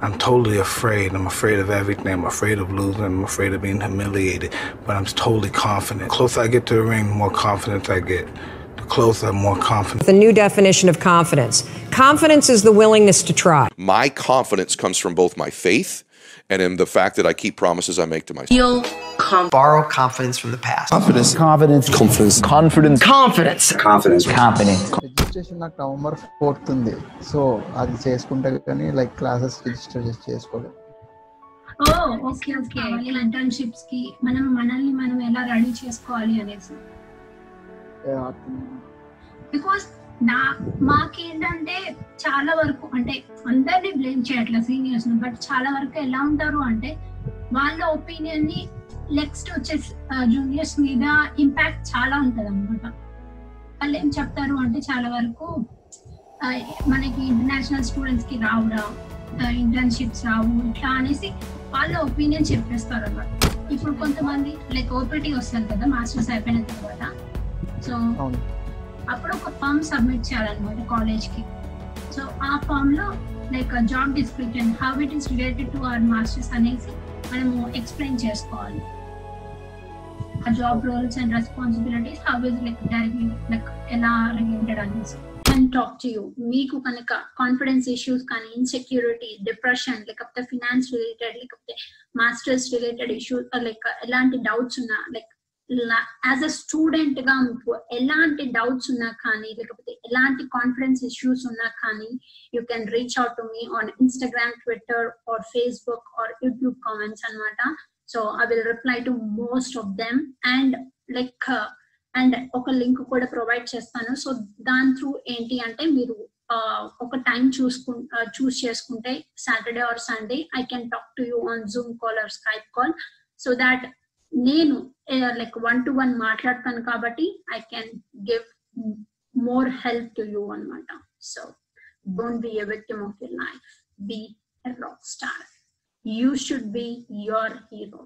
I'm totally afraid. I'm afraid of everything. I'm afraid of losing. I'm afraid of being humiliated. But I'm totally confident. The closer I get to the ring, the more confidence I get. The closer, I'm more confident. The new definition of confidence confidence is the willingness to try. My confidence comes from both my faith and in the fact that I keep promises I make to myself. Feel com- borrow confidence from the past. Confidence. Confidence. Confidence. Confidence. confidence. Confidence. Confidence. Registration నాకు November fourth ఉంది so అది చేసుకుంటే కానీ like classes register చేసి చేసుకోలేదు ఓ okay okay internships కి మనం మనల్ని మనం ఎలా రెడీ చేసుకోవాలి అనేసి బికాస్ నా మాకేంటంటే చాలా వరకు అంటే అందరినీ బ్లేమ్ చేయట్లా సీనియర్స్ బట్ చాలా వరకు ఎలా ఉంటారు అంటే వాళ్ళ ఒపీనియన్ని నెక్స్ట్ వచ్చే జూనియర్స్ మీద ఇంపాక్ట్ చాలా ఉంటది అనమాట వాళ్ళు ఏం చెప్తారు అంటే చాలా వరకు మనకి ఇంటర్నేషనల్ స్టూడెంట్స్కి రావురా ఇంటర్న్షిప్స్ రావు ఇట్లా అనేసి వాళ్ళ ఒపీనియన్ చెప్పేస్తారు అన్నమాట ఇప్పుడు కొంతమంది లైక్ ఓపీటీ వస్తారు కదా మాస్టర్స్ అయిపోయిన తర్వాత. సో అప్పుడు ఒక ఫామ్ సబ్మిట్ చేయాలన్నమాట కాలేజ్కి సో ఆ ఫామ్లో like job description how it is related to our masters అనేసి మనము ఎక్స్ప్లెయిన్ చేసుకోవాలి. ఆ job roles and responsibilities how is like directly like ఎలా రిలేటెడ్ అనేసి. అండ్ టాక్ టు యూ మీకు కనుక కాన్ఫిడెన్స్ ఇష్యూస్ కానీ ఇన్సెక్యూరిటీ డిప్రెషన్ లేకపోతే ఫినాన్స్ రిలేటెడ్ లేకపోతే మాస్టర్స్ రిలేటెడ్ ఇష్యూస్ లైక్ ఎలాంటి డౌట్స్ ఉన్నా లైక్ యాజ్ అ స్టూడెంట్గా మీకు ఎలాంటి డౌట్స్ ఉన్నా కానీ లేకపోతే ఎలాంటి కాన్ఫిడెన్స్ ఇష్యూస్ ఉన్నా కానీ you can reach out to me on Instagram Twitter or Facebook or YouTube comments అన్నమాట so I will reply to most of them and like and ఒక లింక్ కూడా ప్రొవైడ్ చేస్తాను. సో దాని త్రూ ఏంటి అంటే మీరు uh, ఒక టైం చూసుకు చూస్ చేసుకుంటే Saturday or Sunday I can talk to you on Zoom call or Skype call so that నేను లైక్ వన్ టు వన్ మాట్లాడతాను కాబట్టి I can give more help to you అనమాట so don't be a victim of your life be a rock star you should be your hero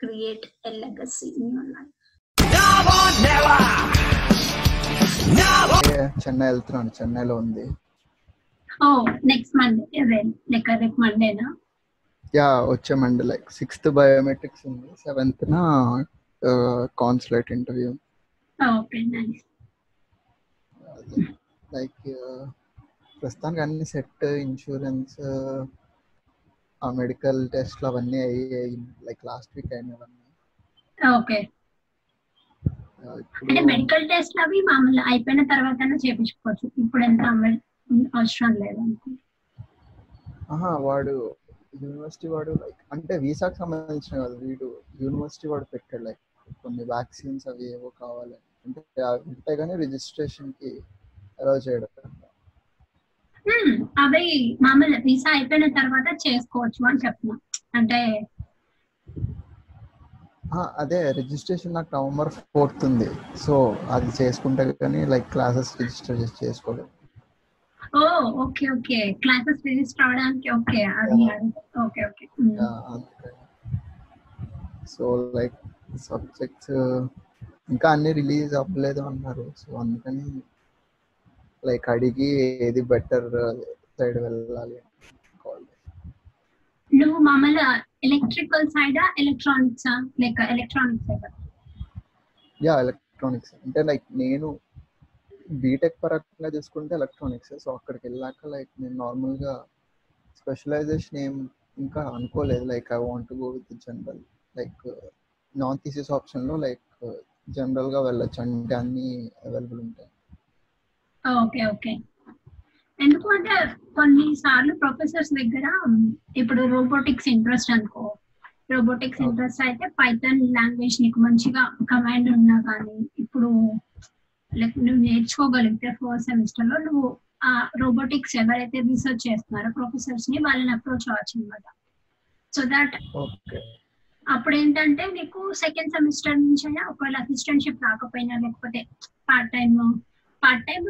create a legacy in your life ఏ, చెన్నై వెళ్తున్నాను. చెన్నైలో ఉంది. ఓ next Monday like రేపు మండేనా yeah వచ్చే Monday like sixth biometrics ఉంది. Seventh నా consulate interview like ప్రస్తుతానికి అన్ని సెట్ ఇన్సూరెన్స్ ఆ మెడికల్ టెస్ట్లు అవన్నీ అయ్యాయి. లైక్ లాస్ట్ వీక్ అయినవన్నీ ఓకే. అంటే మెడికల్ టెస్ట్ అవి మామూలు అయిపోయిన తర్వాత చేపించుకోవచ్చు. ఇప్పుడు ఎంత అవ- అవసరం లేదు వాడు యూనివర్సిటీ వాడు లైక్ అంటే వీసాకి సంబంధించిన కాదు వీడు యూనివర్సిటీ వాడు పెట్టాడు లైక్ కొన్ని వ్యాక్సిన్స్ అవి ఏవో కావాలి అంటే అవి ఉంటే కానీ రిజిస్ట్రేషన్కి అలౌ చేయడం. అవి మామూలు వీసా అయిపోయిన తర్వాత చేసుకోవచ్చు అని చెప్తున్నా అంటే అదే రిజిస్ట్రేషన్ నాకు నవంబర్ ఫోర్త్ ఉంది. సో అది చేసుకుంటే కానీ లైక్ క్లాసెస్ రిజిస్టర్ చేసి చేసుకోలేదు. ఓ ఓకే ఓకే. క్లాసెస్ రిజిస్టర్ అవడానికి ఓకే అది okay okay. So like subjects ఇంకా అన్ని రిలీజ్ అవ్వలేదు అన్నారు. సో అందుకని లైక్ అడిగి ఏది బెటర్ సైడ్ వెళ్ళాలి కాల్ నువ్వు మామూలు ఎలక్ట్రికల్ సైడా electronics like electronics side yeah electronics అంటే లైక్ నేను బీటెక్ పరంగా చూసుకుంటే ఎలక్ట్రానిక్స్ సో అక్కడికి వెళ్ళాక లైక్ నేను నార్మల్గా స్పెషలైజేషన్ ఏం ఇంకా అనుకోలేదు. Like I want go with general like non thesis ఆప్షన్లో లైక్ జనరల్గా వెళ్ళొచ్చు. అంటే అన్నీ అవైలబుల్ ఉంటాయి. Okay okay. ఎందుకంటే కొన్నిసార్లు ప్రొఫెసర్స్ దగ్గర ఇప్పుడు రోబోటిక్స్ ఇంట్రెస్ట్ అనుకో. రోబోటిక్స్ ఇంట్రెస్ట్ అయితే పైథాన్ లాంగ్వేజ్ నీకు మంచిగా కమాండ్ ఉన్నా కానీ ఇప్పుడు లైక్ నువ్వు నేర్చుకోగలిగితే ఫస్ట్ సెమిస్టర్లో నువ్వు ఆ రోబోటిక్స్ ఎవరైతే రీసెర్చ్ చేస్తున్నారో ప్రొఫెసర్స్ని వాళ్ళని అప్రోచ్ అవ్వచ్చు అనమాట సో దట్ అప్పుడు ఏంటంటే నీకు సెకండ్ సెమిస్టర్ నుంచి అయినా ఒకవేళ అసిస్టెంట్షిప్ రాకపోయినా లేకపోతే పార్ట్ టైం పార్ట్ టైం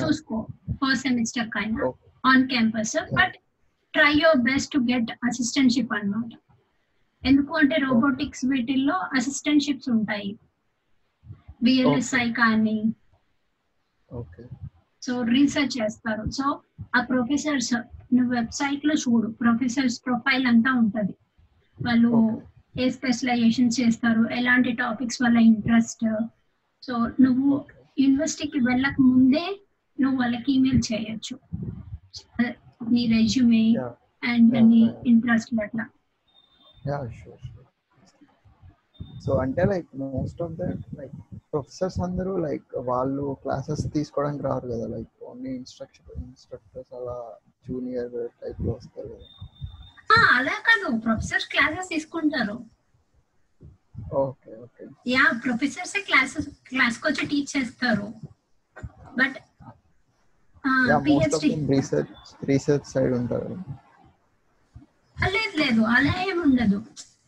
చూసుకో ఫస్ట్ సెమిస్టర్ కైనా. On campus but try your best to get assistantship అన్నమాట. ఎందుకు అంటే రోబోటిక్స్ వీటిల్లో అసిస్టెంట్షిప్స్ ఉంటాయి. బిఎల్ఎస్ఐ కానీ సో రీసెర్చ్ చేస్తారు. సో ఆ ప్రొఫెసర్స్ నువ్వు వెబ్సైట్లో చూడు. ప్రొఫెసర్స్ ప్రొఫైల్ అంతా ఉంటది. వాళ్ళు ఏ స్పెషలైజేషన్ చేస్తారు? ఎలాంటి టాపిక్స్ వల్ల ఇంట్రెస్ట్ సో నువ్వు యూనివర్సిటీకి వెళ్ళక ముందే నువ్వు వాళ్ళకి ఈమెయిల్ చేయొచ్చు. నీ రెజ్యూమే. అండ్ నీ. ఇంట్రెస్ట్ అట్లా యా షూర్ షూర్ సో అంటే like most of that like professors అందరూ లైక్ వాళ్ళు క్లాసెస్ తీసుకోవడానికి రారు కదా. లైక్ ఓన్లీ ఇన్స్ట్రక్షన్ ఇన్స్ట్రక్టర్స్ అలా జూనియర్ టైప్లో వస్తారు కదా. అలా కాదు. ప్రొఫెసర్ క్లాసెస్ తీసుకుంటారు. Okay okay yeah professors classes క్లాస్కి వచ్చి టీచ్ చేస్తారు. But PhD research research side ఉంటారు. లేదు లేదు. అలా ఏమి ఉండదు.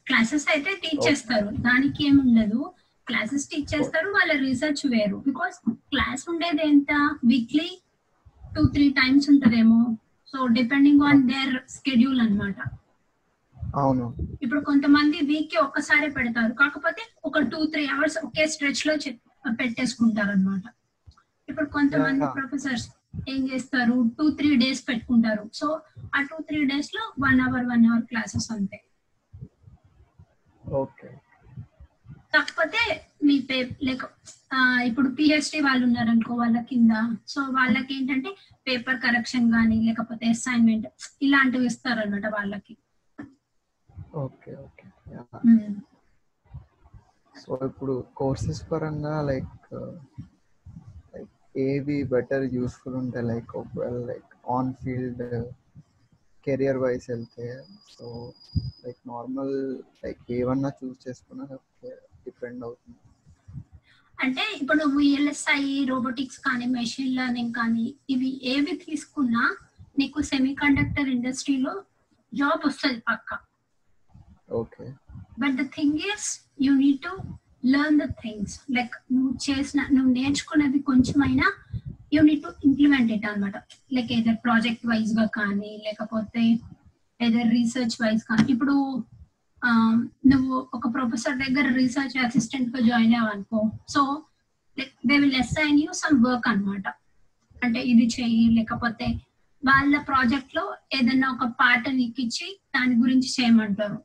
క్లాసెస్ అయితే టీచ్ చేస్తారు. దానికి ఏమి ఉండదు. క్లాసెస్ టీచ్ చేస్తారు. వాళ్ళ రీసెర్చ్ వేరు. బికాస్ క్లాస్ ఉండేది ఎంత? వీక్లీ టూ త్రీ టైమ్స్ ఉంటదేమో. So depending on their schedule అన్నమాట. అవును. ఇప్పుడు కొంతమంది వీక్కి ఒక్కసారి పెడతారు. కాకపోతే ఒక టూ త్రీ అవర్స్ ఒకే స్ట్రెచ్లో పెట్టేసుకుంటారు అనమాట ఇప్పుడు కొంతమంది. ప్రొఫెసర్స్ ఏం చేస్తారు? టూ త్రీ డేస్ పెట్టుకుంటారు. సో ఆ టూ త్రీ డేస్లో one hour one hour classes అంతే. ఓకే. కాకపోతే మీ పే లైక్ ఇప్పుడు పిహెచ్డి వాళ్ళు ఉన్నారనుకో వాళ్ళ కింద సో వాళ్ళకి ఏంటంటే పేపర్ కరెక్షన్ కానీ లేకపోతే అసైన్మెంట్ ఇలాంటివి ఇస్తారన్నమాట వాళ్ళకి. Okay okay. సో ఇప్పుడు కోర్సెస్ పరంగా లైక్ లైక్ ఏవి బెటర్ యూస్ఫుల్ ఉంటాయి లైక్ ఒకవేళ like on field career wise వెళ్తే సో లైక్ నార్మల్ లైక్ ఏమన్నా చూస్ చేసుకున్నా డిపెండ్ అవుతుంది. అంటే ఇప్పుడు విఎల్ఎస్ఐ రోబోటిక్స్ కానీ మెషిన్ లెర్నింగ్ కానీ ఇవి ఏవి తీసుకున్నా నీకు సెమీ కండక్టర్ ఇండస్ట్రీలో జాబ్ వస్తుంది పక్క. Okay but the thing is you need to learn the things like నువ్వు చేసిన నువ్వు నేర్చుకున్నది కొంచెమైనా you need to implement it అనమాట లైక్ ఏదర్ ప్రాజెక్ట్ వైజ్గా కానీ లేకపోతే ఏదర్ రీసెర్చ్ వైజ్ కానీ. ఇప్పుడు నువ్వు ఒక ప్రొఫెసర్ దగ్గర రీసెర్చ్ అసిస్టెంట్గా join అవ్వనుకో so they will assign you some work అన్నమాట. అంటే ఇది చెయ్యి లేకపోతే వాళ్ళ ప్రాజెక్ట్లో ఏదైనా ఒక నీకు ఇచ్చి దాని గురించి చేయమంటారు.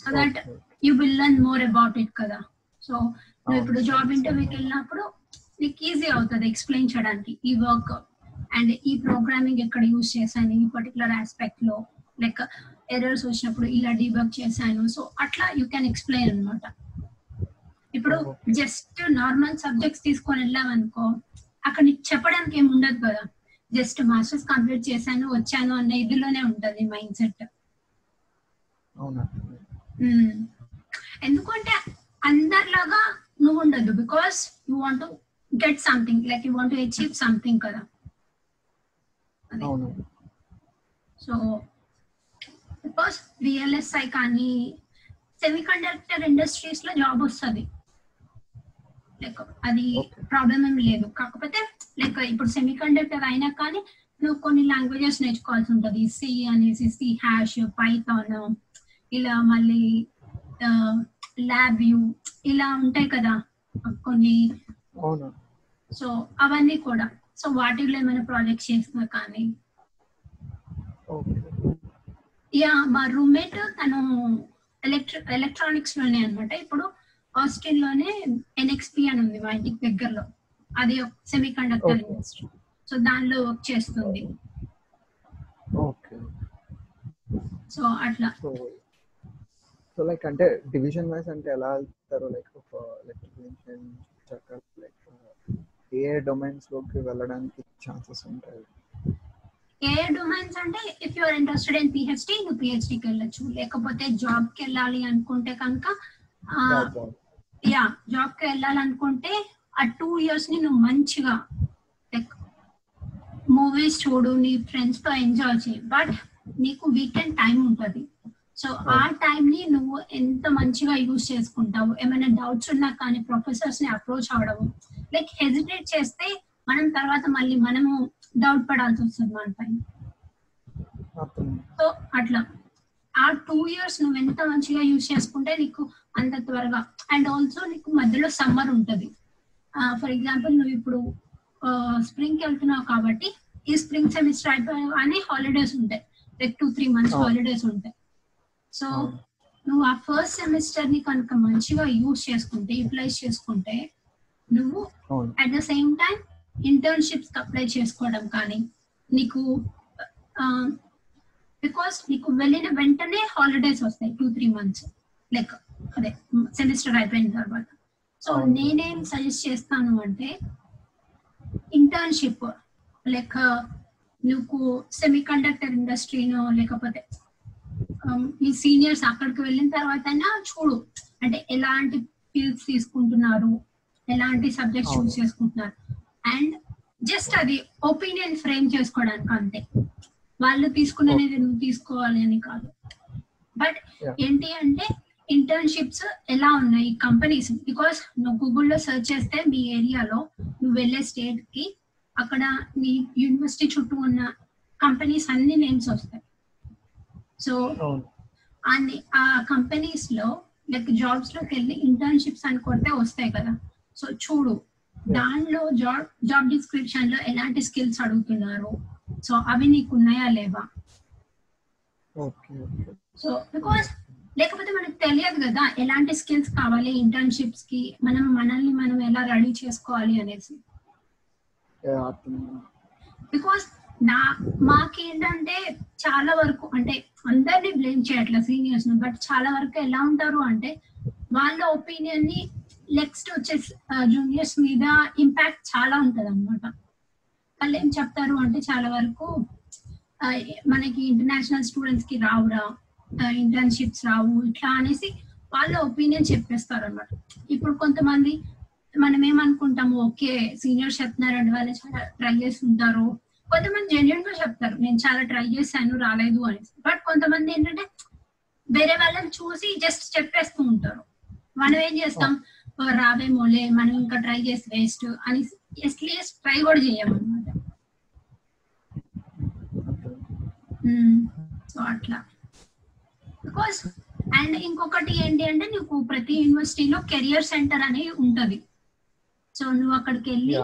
So that you will learn more about it కదా. సో నువ్వు ఇప్పుడు జాబ్ ఇంటర్వ్యూకి వెళ్ళినప్పుడు నీకు ఈజీ అవుతుంది ఎక్స్ప్లెయిన్ చేయడానికి ఈ వర్క్ అండ్ ఈ ప్రోగ్రామింగ్ ఎక్కడ యూజ్ చేశాను ఈ పర్టికులర్ ఆస్పెక్ట్లో లైక్ ఎర్రర్స్ వచ్చినప్పుడు ఇలా డీబగ్ చేశాను. సో అట్లా యూ కెన్ ఎక్స్ప్లెయిన్ అనమాట ఇప్పుడు జస్ట్ నార్మల్ సబ్జెక్ట్స్ తీసుకొని వెళ్ళామనుకో అక్కడ నీకు చెప్పడానికి ఏమి ఉండదు కదా. జస్ట్ మాస్టర్స్ కంప్లీట్ చేశాను వచ్చాను అన్న ఇదిలోనే ఉంటది మైండ్ సెట్. ఎందుకంటే అందరిలాగా నువ్వు ఉండదు because you want get something like you want achieve something కదా. సో బికాస్ విఎల్ఎస్ఐ కానీ సెమీ కండక్టర్ ఇండస్ట్రీస్లో జాబ్ వస్తుంది. లైక్ అది. ప్రాబ్లం ఏం లేదు. కాకపోతే లైక్ ఇప్పుడు సెమీ కండక్టర్ అయినా కానీ నువ్వు కొన్ని లాంగ్వేజెస్ నేర్చుకోవాల్సి ఉంటుంది. సి అనేసి సి హ్యాష్ పైథాన్ ఇలా మళ్ళీ ల్యాబ్ వ్యూ ఇలా ఉంటాయి కదా. కొన్ని సో అవన్నీ కూడా. సో వాటిలో ఏమైనా ప్రాజెక్ట్ చేసినా కానీ. యా మా రూమ్మేట్ తను ఎలక్ట్రి ఎలక్ట్రానిక్స్లోనే అనమాట ఇప్పుడు ఆస్టిన్లోనే ఎన్ఎక్స్పి అని ఉంది మా ఇంటికి దగ్గరలో. అది సెమీ కండక్టర్. ఇండస్ట్రీ సో దానిలో వర్క్ చేస్తుంది. సో అట్లా. సో లైక్ అంటే డివిజన్ వైజ్ అంటే ఎలా వెళ్తారు? లైక్ ఎలక్ట్రికల్ ఇంజనీరింగ్ చక్కగా లైక్ ఏ డొమైన్స్లోకి వెళ్ళడానికి ఛాన్సెస్ ఉంటాయి? ఏ డొమైన్స్ అంటే if you're interested in PhD నువ్వు పిహెచ్డికి వెళ్ళొచ్చు. లేకపోతే జాబ్కి వెళ్ళాలి అనుకుంటే కనుక యా జాబ్కి వెళ్ళాలనుకుంటే ఆ టూ ఇయర్స్ని నువ్వు మంచిగా లైక్ మూవీస్ చూడు నీ ఫ్రెండ్స్తో ఎంజాయ్ చేయి. బట్ నీకు వీకెండ్ టైం ఉంటది. సో ఆ టైం ని నువ్వు ఎంత మంచిగా యూజ్ చేసుకుంటావు? ఏమైనా డౌట్స్ ఉన్నా కానీ ప్రొఫెసర్స్ని అప్రోచ్ అవడము లైక్ హెజిటేట్ చేస్తే మనం తర్వాత మళ్ళీ మనము డౌట్ పడాల్సి వస్తుంది మన పైన. అర్థం సో అట్లా. ఆ టూ ఇయర్స్ నువ్వు ఎంత మంచిగా యూజ్ చేసుకుంటే నీకు అంత త్వరగా అండ్ ఆల్సో నీకు మధ్యలో సమ్మర్ ఉంటది. ఫర్ ఎగ్జాంపుల్ నువ్వు ఇప్పుడు స్ప్రింగ్కి వెళ్తున్నావు కాబట్టి ఈ స్ప్రింగ్ సెమిస్టర్ అయిపోగానే హాలిడేస్ ఉంటాయి. Like two three months. Holidays ఉంటాయి. సో. నువ్వు ఆ ఫస్ట్ సెమిస్టర్ని కనుక మంచిగా యూజ్ చేసుకుంటే యూటిలైజ్ చేసుకుంటే నువ్వు at the same time internships apply చేసుకోవడం కానీ నీకు బికాస్ నీకు వెళ్ళిన వెంటనే హాలిడేస్ వస్తాయి టూ త్రీ మంత్స్ లైక్ అదే సెమిస్టర్ అయిపోయిన తర్వాత సో. నేనేం సజెస్ట్ చేస్తాను అంటే ఇంటర్న్షిప్ లైక్ నువ్వు సెమీ కండక్టర్ ఇండస్ట్రీనో లేకపోతే మీ సీనియర్స్ అక్కడికి వెళ్ళిన తర్వాత చూడు. అంటే ఎలాంటి ఫీల్డ్స్ తీసుకుంటున్నారు ఎలాంటి సబ్జెక్ట్. చూస్ చేసుకుంటున్నారు. అండ్ జస్ట్ అది ఒపీనియన్ ఫ్రేమ్ చేసుకోవడానికి అంతే. వాళ్ళు తీసుకునేది నువ్వు తీసుకోవాలి అని కాదు. బట్. ఏంటి అంటే ఇంటర్న్షిప్స్ ఎలా ఉన్నాయి? కంపెనీస్ బికాస్ నువ్వు గూగుల్లో సెర్చ్ చేస్తే మీ ఏరియాలో నువ్వు వెళ్ళే స్టేట్కి అక్కడ నీ యూనివర్సిటీ చుట్టూ ఉన్న కంపెనీస్ అన్ని నేమ్స్ వస్తాయి. సో ఆ కంపెనీస్లో లైక్ జాబ్స్లోకి వెళ్ళి ఇంటర్న్షిప్స్ అని కొడితే వస్తాయి కదా. సో చూడు దానిలో జాబ్ జాబ్ డిస్క్రిప్షన్లో ఎలాంటి స్కిల్స్ అడుగుతున్నారు? సో అవి నీకు ఉన్నాయా లేవా? సో బికాస్ లేకపోతే మనకు తెలియదు కదా ఎలాంటి స్కిల్స్ కావాలి ఇంటర్న్షిప్స్కి మనం మనల్ని మనం ఎలా రెడీ చేసుకోవాలి అనేసి. బికాస్ నా మాకేంటంటే చాలా వరకు అంటే అందరినీ బ్లేమ్ చేయట్లా సీనియర్స్ను బట్ చాలా వరకు ఎలా ఉంటారు అంటే వాళ్ళ ఒపీనియన్ని నెక్స్ట్ వచ్చే జూనియర్స్ మీద ఇంపాక్ట్ చాలా ఉంటది అనమాట వాళ్ళు ఏం చెప్తారు అంటే చాలా వరకు మనకి ఇంటర్నేషనల్ స్టూడెంట్స్కి రావురా ఇంటర్న్షిప్స్ రావు ఇట్లా అనేసి వాళ్ళ ఒపీనియన్ చెప్పేస్తారు అనమాట ఇప్పుడు కొంతమంది మనం ఏమనుకుంటాము ఓకే సీనియర్స్ చెప్తున్నారండి వాళ్ళు చాలా ట్రై చేస్తుంటారు కొంతమంది జెన్యున్గా చెప్తారు నేను చాలా ట్రై చేశాను రాలేదు అనేసి. బట్ కొంతమంది ఏంటంటే వేరే వాళ్ళని చూసి జస్ట్ చెప్పేస్తూ ఉంటారు. మనం ఏం చేస్తాం? "ఓ, రావేమోలే మనం ఇంకా ట్రై చేసి వేస్ట్ అని అట్లీస్ట్ ట్రై కూడా చేయమన్నమాట. సో అట్లా. బికాస్ అండ్ ఇంకొకటి ఏంటి అంటే నీకు ప్రతి యూనివర్సిటీలో కెరియర్ సెంటర్ అనేది ఉంటది. సో నువ్వు అక్కడికి వెళ్ళి.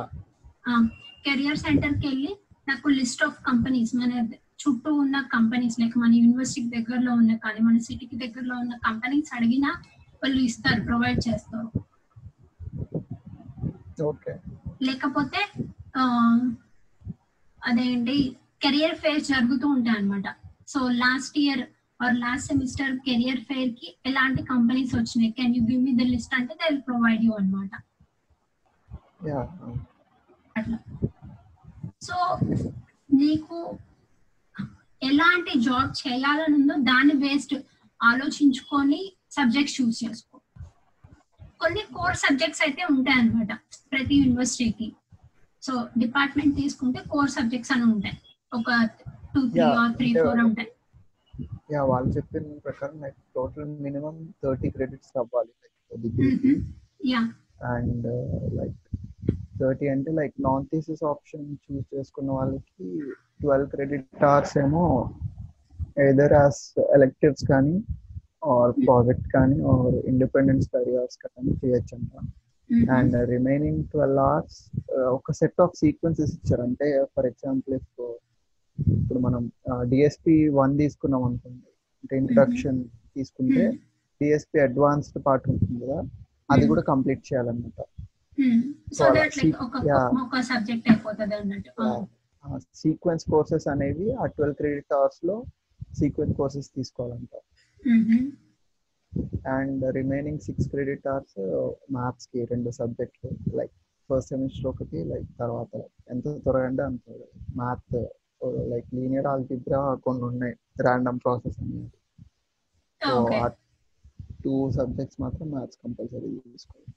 కెరియర్ సెంటర్కి వెళ్ళి నాకు లిస్ట్ ఆఫ్ కంపెనీస్ మన చుట్టూ ఉన్న కంపెనీస్ లైక్ మన యూనివర్సిటీకి దగ్గరలో ఉన్న కానీ మన సిటీకి దగ్గరలో ఉన్న కంపెనీస్ అడిగినా వాళ్ళు ఇస్తారు ప్రొవైడ్ చేస్తారు. లేకపోతే అదేంటి కెరియర్ ఫేర్ జరుగుతూ ఉంటాయి అనమాట so last year or last semester career ఫేర్కి ఎలాంటి కంపెనీస్ వచ్చినాయి? Can you give me the list అంటే దే విల్ ప్రొవైడ్ యూ. అనమాట అట్లా. సో నీకు ఎలాంటి జాబ్ చేయాలని ఉందో దాన్ని బేస్డ్ ఆలోచించుకొని సబ్జెక్ట్ చూస్ చేసుకో. కొన్ని కోర్ సబ్జెక్ట్స్ అయితే ఉంటాయి అన్నమాట ప్రతి యూనివర్సిటీకి. సో డిపార్ట్మెంట్ తీసుకుంటే కోర్ సబ్జెక్ట్స్ అని ఉంటాయి. ఒక two three or three four ఉంటాయి. యా వాళ్ళు చెప్పిన ప్రకారం like total minimum thirty credits అవ్వాలి యా. అండ్ లైక్ థర్టీ అంటే like non thesis option choose చేసుకున్న వాళ్ళకి ట్వెల్వ్ క్రెడిట్ అవర్స్ ఏమో ఎదర్ యాజ్ ఎలెక్టివ్స్ కానీ ఆర్ ప్రాజెక్ట్ కానీ ఆర్ ఇండిపెండెంట్ స్టడీ అవర్స్ కానీ చేయొచ్చు అంట. అండ్ రిమైనింగ్ ట్వెల్వ్ అవర్స్ ఒక సెట్ ఆఫ్ సీక్వెన్సెస్ ఇచ్చారు. అంటే ఫర్ ఎగ్జాంపుల్ ఇప్పుడు మనం డిఎస్పి వన్ తీసుకున్నాం అనుకోండి. అంటే ఇంట్రడక్షన్ తీసుకుంటే డిఎస్పి అడ్వాన్స్డ్ పార్ట్ ఉంటుంది కదా అది కూడా కంప్లీట్ చేయాలన్నమాట. సో So, దట్ లైక్ ఒక yeah. ఒక సబ్జెక్ట్ అయిపోతుంది అన్నట్టు. సీక్వెన్స్ కోర్సెస్ అనేవి ఆ ట్వెల్వ్ క్రెడిట్ అవర్స్లో sequence courses తీసుకోవాలంట. And remaining six credit hours మ్యాథ్స్కి రెండు సబ్జెక్టులు లైక్ ఫస్ట్ సెమిస్టర్ ఒకటి లైక్ తర్వాత ఎంత త్వరగా అంటే అంత మ్యాథ్ లైక్ లీనియర్ ఆల్జిబ్రా కొన్ని ఉన్నాయి ర్యాండమ్ ప్రాసెస్ అనేది సో. ఆ టూ సబ్జెక్ట్స్ మాత్రం మ్యాథ్స్ కంపల్సరీ తీసుకోవాలి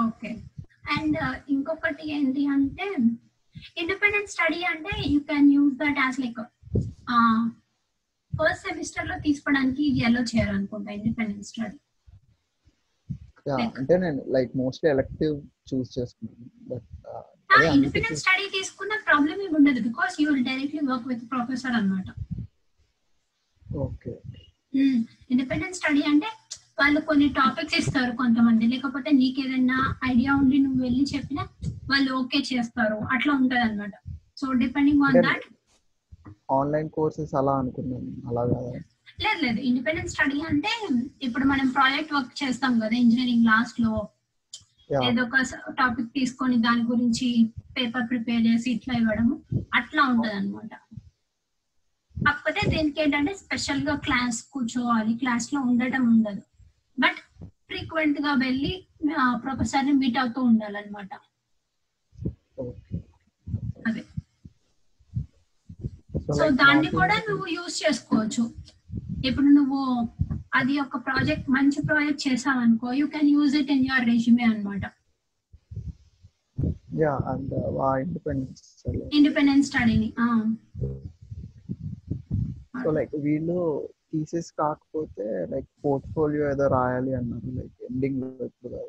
ఓకే. అండ్ ఇంకొకటి ఏంటి అంటే ఇండిపెండెంట్ స్టడీ అంటే you can use that as like first సెమిస్టర్లో తీసుకోవడానికి ఎల్లో చేయాలనుకుంటా ఇండిపెండెంట్ స్టడీ అంటే నేను లైక్ మోస్ట్లీ ఎలక్టివ్ చూస్ చేసుకున్నాను బట్ ఇండిపెండెంట్ స్టడీ తీసుకున్న ప్రాబ్లమ్ ఏమి ఉండదు because you will directly work with professor అనమాట ఓకే ఇండిపెండెంట్ స్టడీ అంటే వాళ్ళు కొన్ని టాపిక్స్ ఇస్తారు కొంతమంది. లేకపోతే నీకు ఏదైనా ఐడియా ఉండి నువ్వు వెళ్ళి చెప్పినా వాళ్ళు ఓకే చేస్తారు. అట్లా ఉంటది అనమాట so depending on that online courses అలా అనుకున్నాను అలా కాదా. లేదు లేదు. ఇండిపెండెంట్ స్టడీ అంటే ఇప్పుడు మనం ప్రాజెక్ట్ వర్క్ చేస్తాం కదా ఇంజనీరింగ్ లాస్ట్లో. ఏదో ఒక టాపిక్ తీసుకొని దాని గురించి పేపర్ ప్రిపేర్ చేసి ఇట్లా ఇవ్వడం అట్లా ఉంటది అనమాట కాకపోతే దీనికి ఏంటంటే స్పెషల్గా క్లాస్ కూర్చోవాలి. క్లాస్లో ఉండటం ఉండదు. బట్ ఫ్రీక్వెంట్గా వెళ్ళి ప్రొఫెసర్ని మీట్ అవుతూ ఉండాలన్నమాట. అదే. సో దాన్ని కూడా నువ్వు యూజ్ చేసుకోవచ్చు. ఇప్పుడు నువ్వు అది ఒక ప్రాజెక్ట్ మంచి project చేసావనుకో you can use it in your resume అన్నమాట. యా అండ్ ఇండిపెండెన్స్ ఇండిపెండెంట్ స్టడీని సో లైక్ వీళ్ళు థీసిస్ కాకపోతే లైక్ పోర్ట్ఫోలియో ఏదో రాయాలి అన్నారు. లైక్ ఎండింగ్ ఇప్పుడు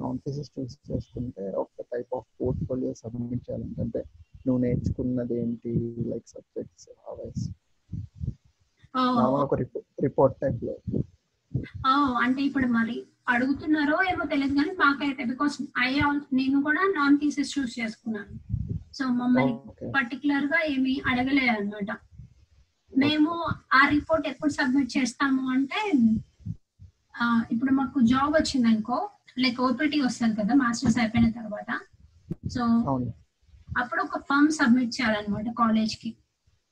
నాన్ థీసిస్ చూస్ చేసుకుంటే ఒక టైప్ ఆఫ్ పోర్ట్ఫోలియో సబ్మిట్ చేయాలంటే అంటే నువ్వు నేర్చుకున్నది ఏంటి లైక్ సబ్జెక్ట్స్ అవైస్ ఒక రిపోర్ట్ టైప్లో. అంటే ఇప్పుడు మరి అడుగుతున్నారో ఏమో తెలియదు కానీ మాకైతే బికాస్ ఐ నేను కూడా నాన్ థీసిస్ చూస్ చేసుకున్నాను. సో మమ్మల్ని పర్టికులర్గా ఏమి అడగలేదు అనమాట మేము ఆ రిపోర్ట్ ఎప్పుడు సబ్మిట్ చేస్తాము అంటే ఇప్పుడు మాకు జాబ్ వచ్చింది అనుకో లైక్ ఓపీటీ వస్తుంది కదా మాస్టర్స్ అయిపోయిన తర్వాత. సో అప్పుడు ఒక ఫామ్ సబ్మిట్ చేయాలన్నమాట కాలేజ్కి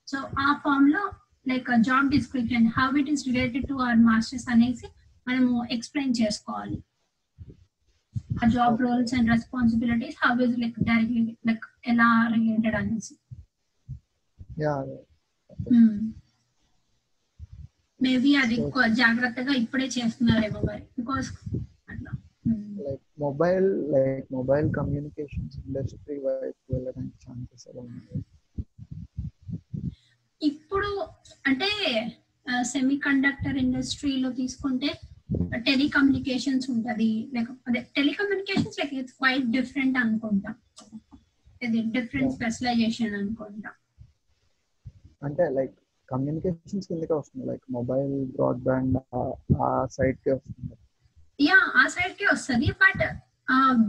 సో ఆ ఫామ్లో like job description how it is related to our masters అనేసి మనము ఎక్స్ప్లెయిన్ చేసుకోవాలి. ఆ job roles and responsibilities how is like directly like ఎలా రిలేటెడ్ అనేసి. యా. మేబీ అది జాగ్రత్తగా ఇప్పుడే చేస్తున్నారేమో మరి. బికాస్ అట్లా. Like mobile like mobile communications industry వైపు వెళ్ళడానికి ఛాన్సెస్ ఎలా ఉన్నాయి? ఇప్పుడు అంటే సెమీ కండక్టర్ ఇండస్ట్రీలో తీసుకుంటే టెలికమ్యూనికేషన్స్ ఉంటది. లైక్ అదే telecommunications like it's quite different అనుకుంటా. ఇది డిఫరెంట్ స్పెషలైజేషన్ అనుకుంటా. అంటే లైక్ కమ్యూనికేషన్స్ కిందకే వస్తుంది. లైక్ మొబైల్ బ్రాడ్బ్యాండ్ ఆ సైడ్కి వస్తుంది. యా ఆ సైడ్కి వస్తుంది. బట్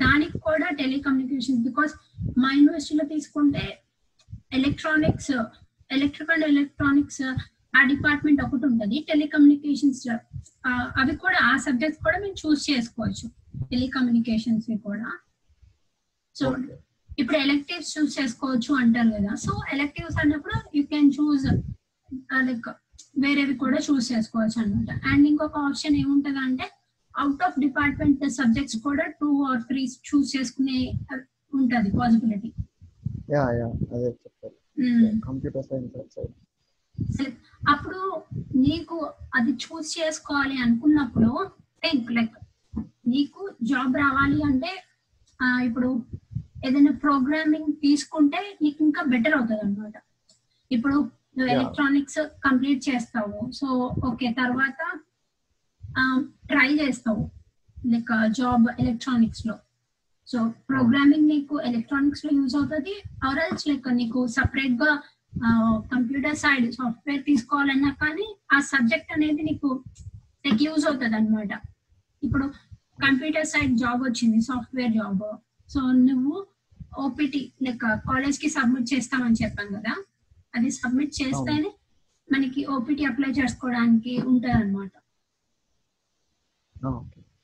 దానికి కూడా టెలికమ్యూనికేషన్ బికాస్ మా యూనివర్సిటీలో తీసుకుంటే ఎలక్ట్రానిక్స్ ఎలక్ట్రిక్ అండ్ ఎలక్ట్రానిక్స్ ఆ డిపార్ట్మెంట్ ఒకటి ఉంటుంది. టెలికమ్యూనికేషన్స్ అవి కూడా ఆ సబ్జెక్ట్స్ కూడా మేము చూస్ చేసుకోవచ్చు. టెలికమ్యూనికేషన్స్ కూడా. సో ఇప్పుడు ఎలెక్టివ్స్ చూస్ చేసుకోవచ్చు అంటారు కదా. సో ఎలెక్టివ్స్ అన్నప్పుడు యూ కెన్ చూస్ లైక్ వేరేవి కూడా చూస్ చేసుకోవచ్చు అనమాట అండ్ ఇంకొక ఆప్షన్ ఏముంటది అంటే అవుట్ ఆఫ్ డిపార్ట్మెంట్ సబ్జెక్ట్స్ కూడా టూ ఆర్ త్రీ చూస్ చేసుకునే ఉంటది పాసిబిలిటీ యా యా అదే చెప్పారు. కంప్యూటర్ సైన్స్ సైడ్ అప్పుడు నీకు అది చూస్ చేసుకోవాలి అనుకున్నప్పుడు లైక్ నీకు జాబ్ రావాలి అంటే ఆ, ఇప్పుడు ఏదైనా ప్రోగ్రామింగ్ తీసుకుంటే నీకు ఇంకా బెటర్ అవుతుంది అనమాట ఇప్పుడు నువ్వు. ఎలక్ట్రానిక్స్ కంప్లీట్ చేస్తావు. సో ఓకే తర్వాత ట్రై చేస్తావు. లైక్ జాబ్ ఎలక్ట్రానిక్స్లో. సో ప్రోగ్రామింగ్ నీకు ఎలక్ట్రానిక్స్లో యూజ్ అవుతుంది. ఆర్ఎల్స్ లైక్ నీకు సపరేట్గా కంప్యూటర్ సైడ్ సాఫ్ట్వేర్ తీసుకోవాలన్నా కానీ ఆ సబ్జెక్ట్ అనేది నీకు లైక్ యూజ్ అవుతుంది అనమాట ఇప్పుడు కంప్యూటర్ సైడ్ జాబ్ వచ్చింది సాఫ్ట్వేర్ జాబ్ సో నువ్వు ఓపీటీ లైక్ కాలేజ్కి సబ్మిట్ చేస్తామని చెప్పాను కదా. అది సబ్మిట్ చేస్తేనే మనకి ఓపీటీ అప్లై చేసుకోవడానికి ఉంటది అనమాట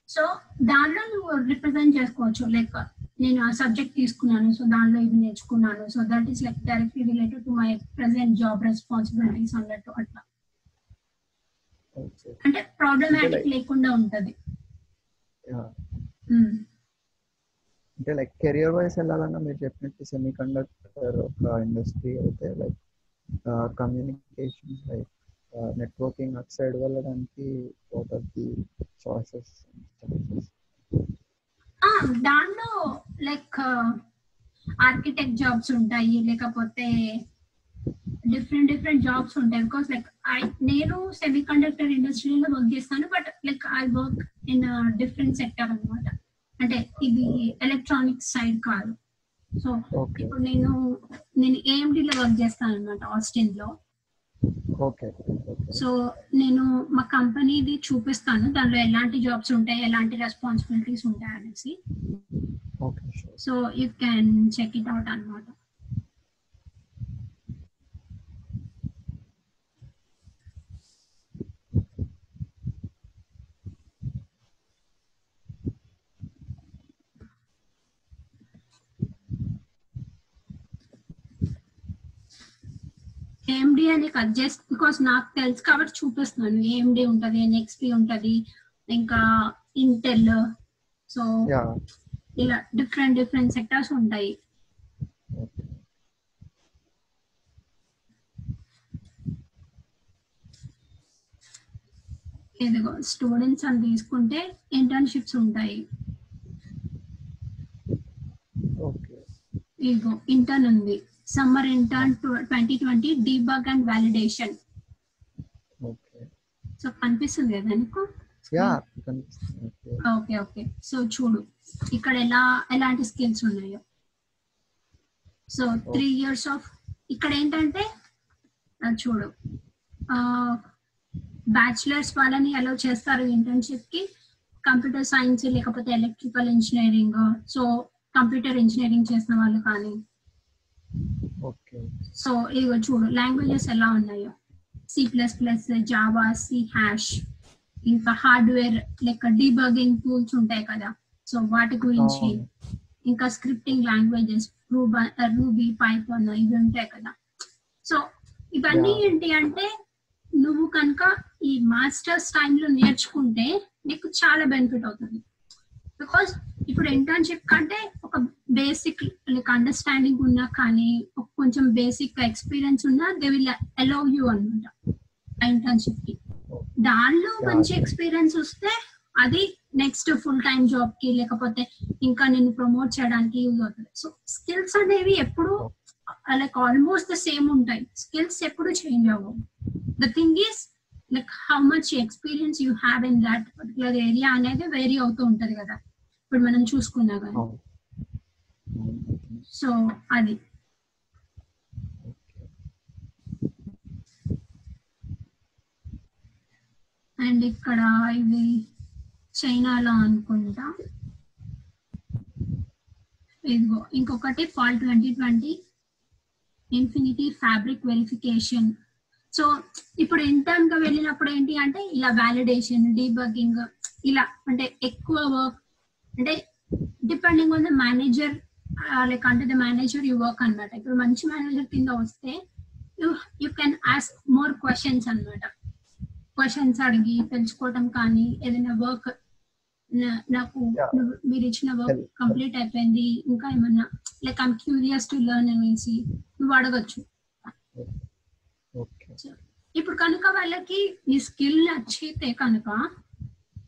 సో దానిలో నువ్వు రిప్రజెంట్ చేసుకోవచ్చు. లైక్ నేను ఆ సబ్జెక్ట్ తీసుకున్నాను సో దానిలో ఇది నేర్చుకున్నాను. So that is like directly related to my present job responsibilities అన్నట్టు అట్లా. అంటే ప్రాబ్లమాటిక్ లేకుండా ఉంటది. అంటే లైక్ కెరియర్ వైస్ వెళ్ళాలన్నా మీరు చెప్పినట్టు సెమీ కండక్టర్ ఒక ఇండస్ట్రీ అయితే like communication like networking at side వెళ్ళడానికి వాట్ ఆర్ ది చాయిసెస్ ఆ, లైక్ ఆర్కిటెక్ట్ జాబ్స్ ఉంటాయి లేకపోతే డిఫరెంట్ డిఫరెంట్ జాబ్స్ ఉంటాయి. బికాస్ లైక్ ఐ నేను సెమీ కండక్టర్ ఇండస్ట్రీలో వర్క్ చేస్తాను but like I work in different sector అన్నమాట. అంటే ఇది ఎలక్ట్రానిక్స్ సైడ్ కాదు. సో ఇప్పుడు నేను నేను AMD లో వర్క్ చేస్తాను అనమాట ఆస్టిన్లో సో నేను మా కంపెనీది చూపిస్తాను. దానిలో ఎలాంటి జాబ్స్ ఉంటాయి ఎలాంటి రెస్పాన్సిబిలిటీస్ ఉంటాయి అనేసి so you can check it out అనమాట ఏఎండి అని కాదు జస్ట్ బికాస్ నాకు తెలుసు కాబట్టి చూపిస్తున్నాను. ఏఎండి ఉంటది ఎన్ఎక్స్పి ఉంటది ఇంకా ఇంటెల్ సో ఇలా డిఫరెంట్ డిఫరెంట్ సెక్టర్స్ ఉంటాయి. ఇదిగో స్టూడెంట్స్ అని తీసుకుంటే ఇంటర్న్షిప్స్ ఉంటాయి. ఇదిగో ఇంటర్న్ ఉంది. Summer intern twenty twenty debug and okay so కనిపిస్తుంది కదా నీకు? ఓకే ఓకే సో చూడు. ఇక్కడ ఎలా ఎలాంటి స్కిల్స్ ఉన్నాయో. సో త్రీ ఇయర్స్ ఆఫ్ ఇక్కడ ఏంటంటే చూడు. బ్యాచిలర్స్ వాళ్ళని అలౌ చేస్తారు ఇంటర్న్షిప్కి కంప్యూటర్ సైన్స్ లేకపోతే electrical engineering so computer engineering చేసిన వాళ్ళు కానీ సో ఇదిగో చూడు లాంగ్వేజెస్ ఎలా ఉన్నాయో. C plus plus Java C hash ఇంకా హార్డ్వేర్ లెక్క డీబగింగ్ టూల్స్ ఉంటాయి కదా. సో వాటి గురించి. ఇంకా స్క్రిప్టింగ్ లాంగ్వేజెస్ రూబీ పైథాన్ ఇవి ఉంటాయి కదా. సో ఇవన్నీ. ఏంటి అంటే నువ్వు కనుక ఈ మాస్టర్స్ టైంలో నేర్చుకుంటే నీకు చాలా బెనిఫిట్ అవుతుంది. బికాస్ ఇప్పుడు ఇంటర్న్షిప్ కంటే ఒక బేసిక్ లైక్ అండర్స్టాండింగ్ ఉన్నా కానీ కొంచెం బేసిక్ ఎక్స్పీరియన్స్ ఉన్నా దే విల్ అలౌ యూ అనమాట ఇంటర్న్షిప్కి. దానిలో. మంచి ఎక్స్పీరియన్స్ వస్తే అది నెక్స్ట్ ఫుల్ టైం జాబ్కి లేకపోతే ఇంకా నేను ప్రమోట్ చేయడానికి యూజ్ అవుతుంది. సో స్కిల్స్ అనేవి ఎప్పుడు లైక్ ఆల్మోస్ట్ ద సేమ్ ఉంటాయి. స్కిల్స్ ఎప్పుడు చేంజ్ అవ్వవు. The thing is like how much experience you have in that particular area అనేది వేరీ అవుతూ ఉంటది కదా. ఇప్పుడు మనం చూసుకున్నా కానీ. సో అది. అండ్ ఇక్కడ ఇది చైనాలో అనుకుంటా. ఇదిగో ఇంకొకటి fall twenty twenty infinity fabric verification. So ఇప్పుడు ఇంటర్న్గా వెళ్ళినప్పుడు ఏంటి అంటే ఇలా వ్యాలిడేషన్ డీబగింగ్ ఇలా అంటే ఎక్కువ వర్క్ అంటే depending on the manager like అంటే ద మేనేజర్ యూ వర్క్ అనమాట ఇప్పుడు మంచి మేనేజర్ కింద వస్తే you you can ask more questions అన్నమాట. క్వశ్చన్స్ అడిగి తెలుసుకోవటం కానీ ఏదైనా వర్క్ నాకు మీరు ఇచ్చిన వర్క్. కంప్లీట్ అయిపోయింది ఇంకా ఏమన్నా like I'm curious to learn అనేసి నువ్వు అడగచ్చు. ఇప్పుడు కనుక వాళ్ళకి ఈ స్కిల్ నచ్చితే కనుక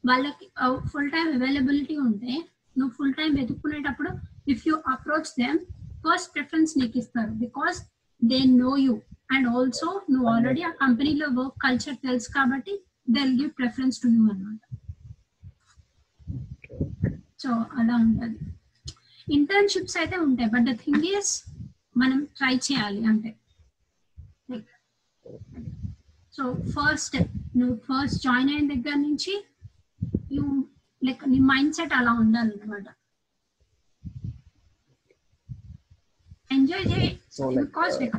వాళ్ళకి ఫుల్ టైం అవైలబిలిటీ ఉంటే నువ్వు full time వెతుక్కునేటప్పుడు if you approach them first preference నీకు ఇస్తారు because they know you and also నువ్వు ఆల్రెడీ ఆ కంపెనీలో వర్క్ కల్చర్ తెలుసు కాబట్టి they give preference to you అనమాట ఓకే సో అలా ఉంటుంది. ఇంటర్న్షిప్స్ అయితే ఉంటాయి బట్ ద థింగ్ ఈస్ మనం ట్రై చేయాలి అంటే. లైక్ సో ఫస్ట్ నువ్వు ఫస్ట్ జాయిన్ అయిన దగ్గర నుంచి యూ లైక్ నీ మైండ్ సెట్ అలా ఉండాలి ఎంజాయ్ చేయి. బికాస్ లైక్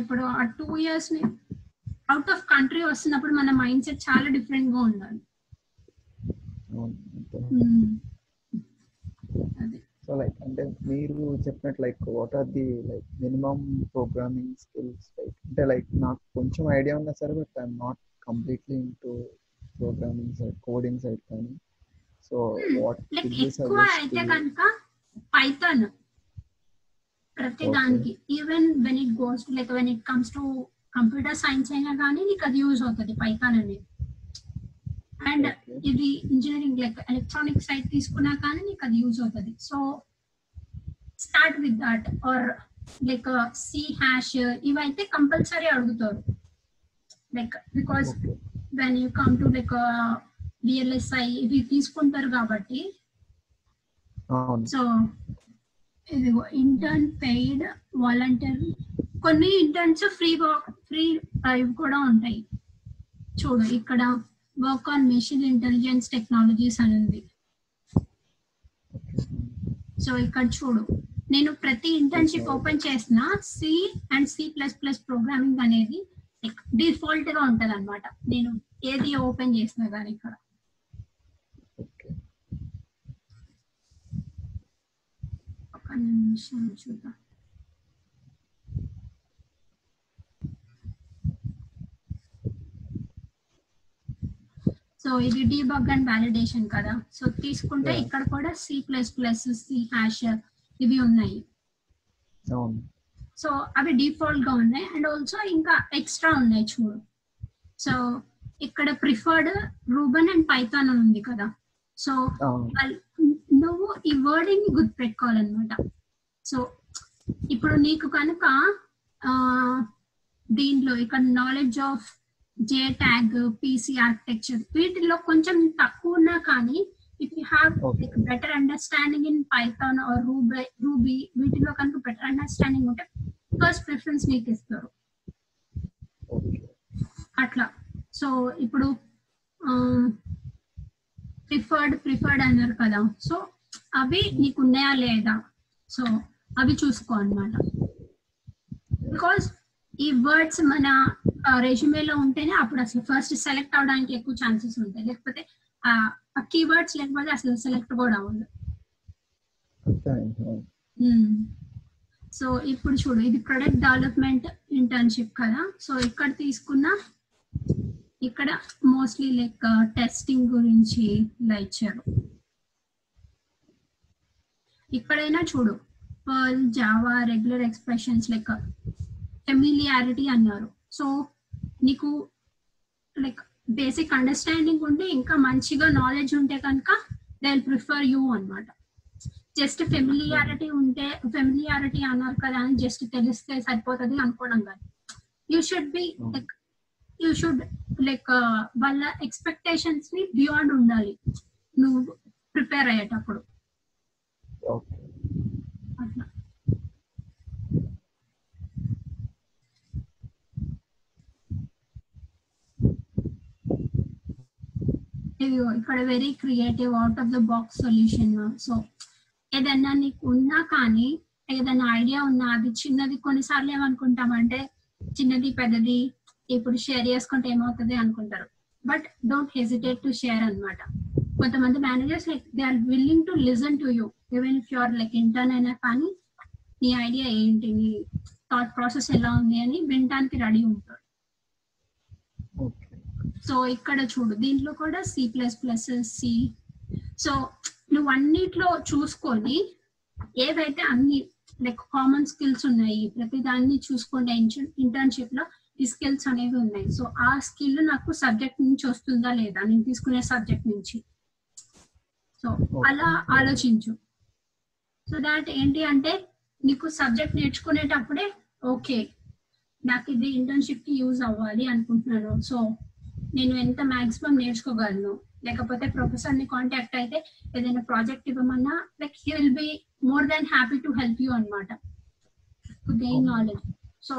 ఇప్పుడు ఆ టూ ఇయర్స్ని అవుట్ ఆఫ్ కంట్రీ వస్తున్నప్పుడు మన మైండ్ సెట్ చాలా డిఫరెంట్గా ఉండాలి. సో లైక్ అంటే మీరు చెప్పినట్టు like what are the like minimum programming skills like అంటే లైక్ నాకు కొంచెం ఐడియా ఉన్నా సరే but I'm not completely into programming side coding side కానీ సో వాట్ అయితే కనుక పైథాన్ ప్రతి Okay. దానికి even when it goes to like when it comes to computer science అయినా కానీ నీకు అది యూజ్ అవుతుంది పైథాన్ అనేది అండ్ Okay. ఇది ఇంజనీరింగ్ లైక్ ఎలక్ట్రానిక్ సైడ్ తీసుకున్నా కానీ నీకు అది యూజ్ అవుతుంది so start with that or like C hash ఇవైతే కంపల్సరీ అడుగుతారు. Like because okay when you come to like VLSI ఇవి తీసుకుంటారు కాబట్టి. అవును. సో ఇదిగో ఇంటర్న్ పెయిడ్ వాలంటీర్ కొన్ని ఇంటర్న్స్ ఫ్రీ ఫ్రీ ఇవి కూడా ఉంటాయి. చూడు ఇక్కడ work on machine intelligence technologies అని ఉంది. సో ఇక్కడ చూడు. నేను ప్రతి ఇంటర్న్షిప్ ఓపెన్ చేసిన C and C plus plus programming అనేది డిఫాల్ట్గా ఉంటది అనమాట నేను ఏది ఓపెన్ చేసినా కానీ ఇక్కడ. సో ఇది డీబగ్ అండ్ వ్యాలిడేషన్ కదా. సో తీసుకుంటే ఇక్కడ కూడా C plus plus C hash ఇవి ఉన్నాయి. సో అవి డిఫాల్ట్గా ఉన్నాయి. అండ్ ఆల్సో ఇంకా ఎక్స్ట్రా ఉన్నాయి చూడు. సో ఇక్కడ ప్రిఫర్డ్ రూబన్ అండ్ పైథాన్ ఉంది కదా. సో ఈ వర్డింగ్ గుర్తు పెట్టుకోవాలన్నమాట సో ఇప్పుడు నీకు కనుక ఆ, దీంట్లో ఇక్కడ knowledge of JTAG PC architecture వీటిల్లో కొంచెం తక్కువ ఉన్నా కానీ if you have Okay. Better understanding in Python or Ruby Ruby వీటిలో కనుక బెటర్ అండర్స్టాండింగ్ ఉంటే ఫస్ట్ ప్రిఫరెన్స్ నీకు ఇస్తారు. ఓకే అట్లా. సో ఇప్పుడు ప్రిఫర్డ్ ప్రిఫర్డ్ అన్నారు కదా. సో అవి నీకు ఉన్నాయా లేదా? సో అవి చూసుకో అన్నమాట. బికాస్ ఈ వర్డ్స్ మన రెజ్యూమేలో ఉంటేనే అప్పుడు అసలు ఫస్ట్ సెలెక్ట్ అవడానికి ఎక్కువ ఛాన్సెస్ ఉంటాయి. లేకపోతే ఆ కీవర్డ్స్ లేకపోతే అసలు సెలెక్ట్ కూడా అవ్వదు. సో ఇప్పుడు చూడు ఇది ప్రొడక్ట్ డెవలప్మెంట్ ఇంటర్న్షిప్ కదా. సో ఇక్కడ తీసుకున్న ఇక్కడ మోస్ట్లీ లైక్ టెస్టింగ్ గురించి ఇలా ఇచ్చారు ఇక్కడైనా చూడు. Perl Java regular expressions like familiarity అన్నారు. సో నీకు లైక్ బేసిక్ అండర్స్టాండింగ్ ఉంటే ఇంకా మంచిగా నాలెడ్జ్ ఉంటే కనుక దే విల్ ప్రిఫర్ యూ అన్నమాట. జస్ట్ ఫెమిలియారిటీ ఉంటే ఫెమిలియారిటీ అన్నారు కదా అని జస్ట్ తెలిస్తే సరిపోతుంది అనుకోవడం కాదు. You should be like you should like వాళ్ళ ఎక్స్పెక్టేషన్స్ని బియాండ్ ఉండాలి. నువ్వు ప్రిపేర్ అయ్యేటప్పుడు. ఓకే. ఇక్కడ very creative out of the box solution so ఏదన్నా నీకు ఉన్నా కానీ ఏదైనా ఐడియా ఉన్నా అది చిన్నది కొన్నిసార్లు ఏమనుకుంటామంటే చిన్నది పెద్దది ఇప్పుడు షేర్ చేసుకుంటే ఏమవుతుంది అనుకుంటారు. But don't hesitate to share అన్నమాట. కొంతమంది managers like they are willing to listen to you even if you are like intern అయినా కానీ నీ ఐడియా ఏంటి నీ థాట్ ప్రాసెస్ ఎలా ఉంది అని వినడానికి రెడీ ఓకే సో ఇక్కడ చూడు దీంట్లో కూడా C plus plus C so నువ్వు అన్నిట్లో చూసుకొని ఏవైతే అన్ని లైక్ కామన్ స్కిల్స్ ఉన్నాయి ప్రతి దాన్ని చూసుకుంటే ఇంటర్న్షిప్లో ఈ స్కిల్స్ అనేవి ఉన్నాయి. సో ఆ స్కిల్ నాకు సబ్జెక్ట్ నుంచి వస్తుందా లేదా? నేను తీసుకునే సబ్జెక్ట్ నుంచి. సో అలా ఆలోచించు. సో దాట్ ఏంటి అంటే నీకు సబ్జెక్ట్ నేర్చుకునేటప్పుడే ఓకే నాకు ఇది ఇంటర్న్షిప్కి యూజ్ అవ్వాలి అనుకుంటున్నాను. సో నేను ఎంత మాక్సిమం నేర్చుకోగలను? లేకపోతే ప్రొఫెసర్ని కాంటాక్ట్ అయితే ఏదైనా project ఇవ్వమన్నా like he will be more than happy to help you అనమాట గెయిన్ నాలెడ్జ్. సో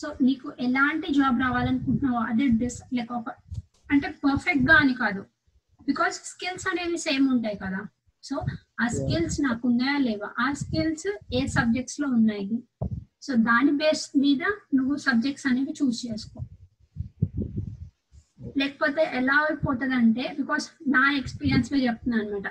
సో నీకు ఎలాంటి జాబ్ రావాలనుకుంటున్నావో అది డిస్ లైక్ ఒక అంటే పర్ఫెక్ట్గా అని కాదు. బికాస్ స్కిల్స్ అనేవి సేమ్ ఉంటాయి కదా. సో ఆ స్కిల్స్ నాకు ఉన్నాయా లేవా? ఆ స్కిల్స్ ఏ సబ్జెక్ట్స్లో ఉన్నాయి? సో దాని బేస్ మీద నువ్వు సబ్జెక్ట్స్ అనేవి చూస్ చేసుకో. లేకపోతే ఎలా అయిపోతుంది అంటే బికాస్ నా ఎక్స్పీరియన్స్ మీద చెప్తున్నాను అనమాట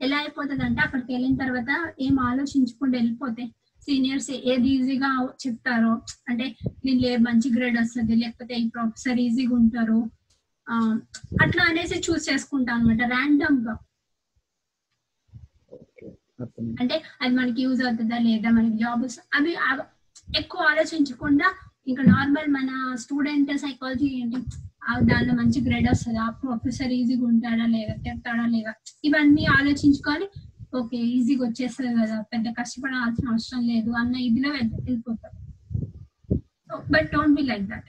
ఎలా అయిపోతుంది అంటే అక్కడికి వెళ్ళిన తర్వాత ఏం ఆలోచించకుండా వెళ్ళిపోతే సీనియర్స్ ఏది ఈజీగా చెప్తారో అంటే దీనిలో ఏ మంచి గ్రేడ్ వస్తుంది లేకపోతే ఈ ప్రొఫెసర్ ఈజీగా ఉంటారు అట్లా అనేసి చూస్ చేసుకుంటాం అనమాట ర్యాండమ్గా అంటే అది మనకి యూజ్ అవుతుందా లేదా మనకి జాబ్ అవి ఎక్కువ ఆలోచించకుండా ఇంకా నార్మల్ మన స్టూడెంట్ సైకాలజీ ఏంటి దానిలో మంచి గ్రేడ్ వస్తుంది ప్రొఫెసర్ ఈజీగా ఉంటాడా లేదా తిడతాడా లేదా ఇవన్నీ ఆలోచించుకొని ఓకే ఈజీగా వచ్చేస్తుంది కదా పెద్ద కష్టపడాల్సిన అవసరం లేదు అన్న ఇదిలో వెళ్- వెళ్ళిపోతాం. But don't be like that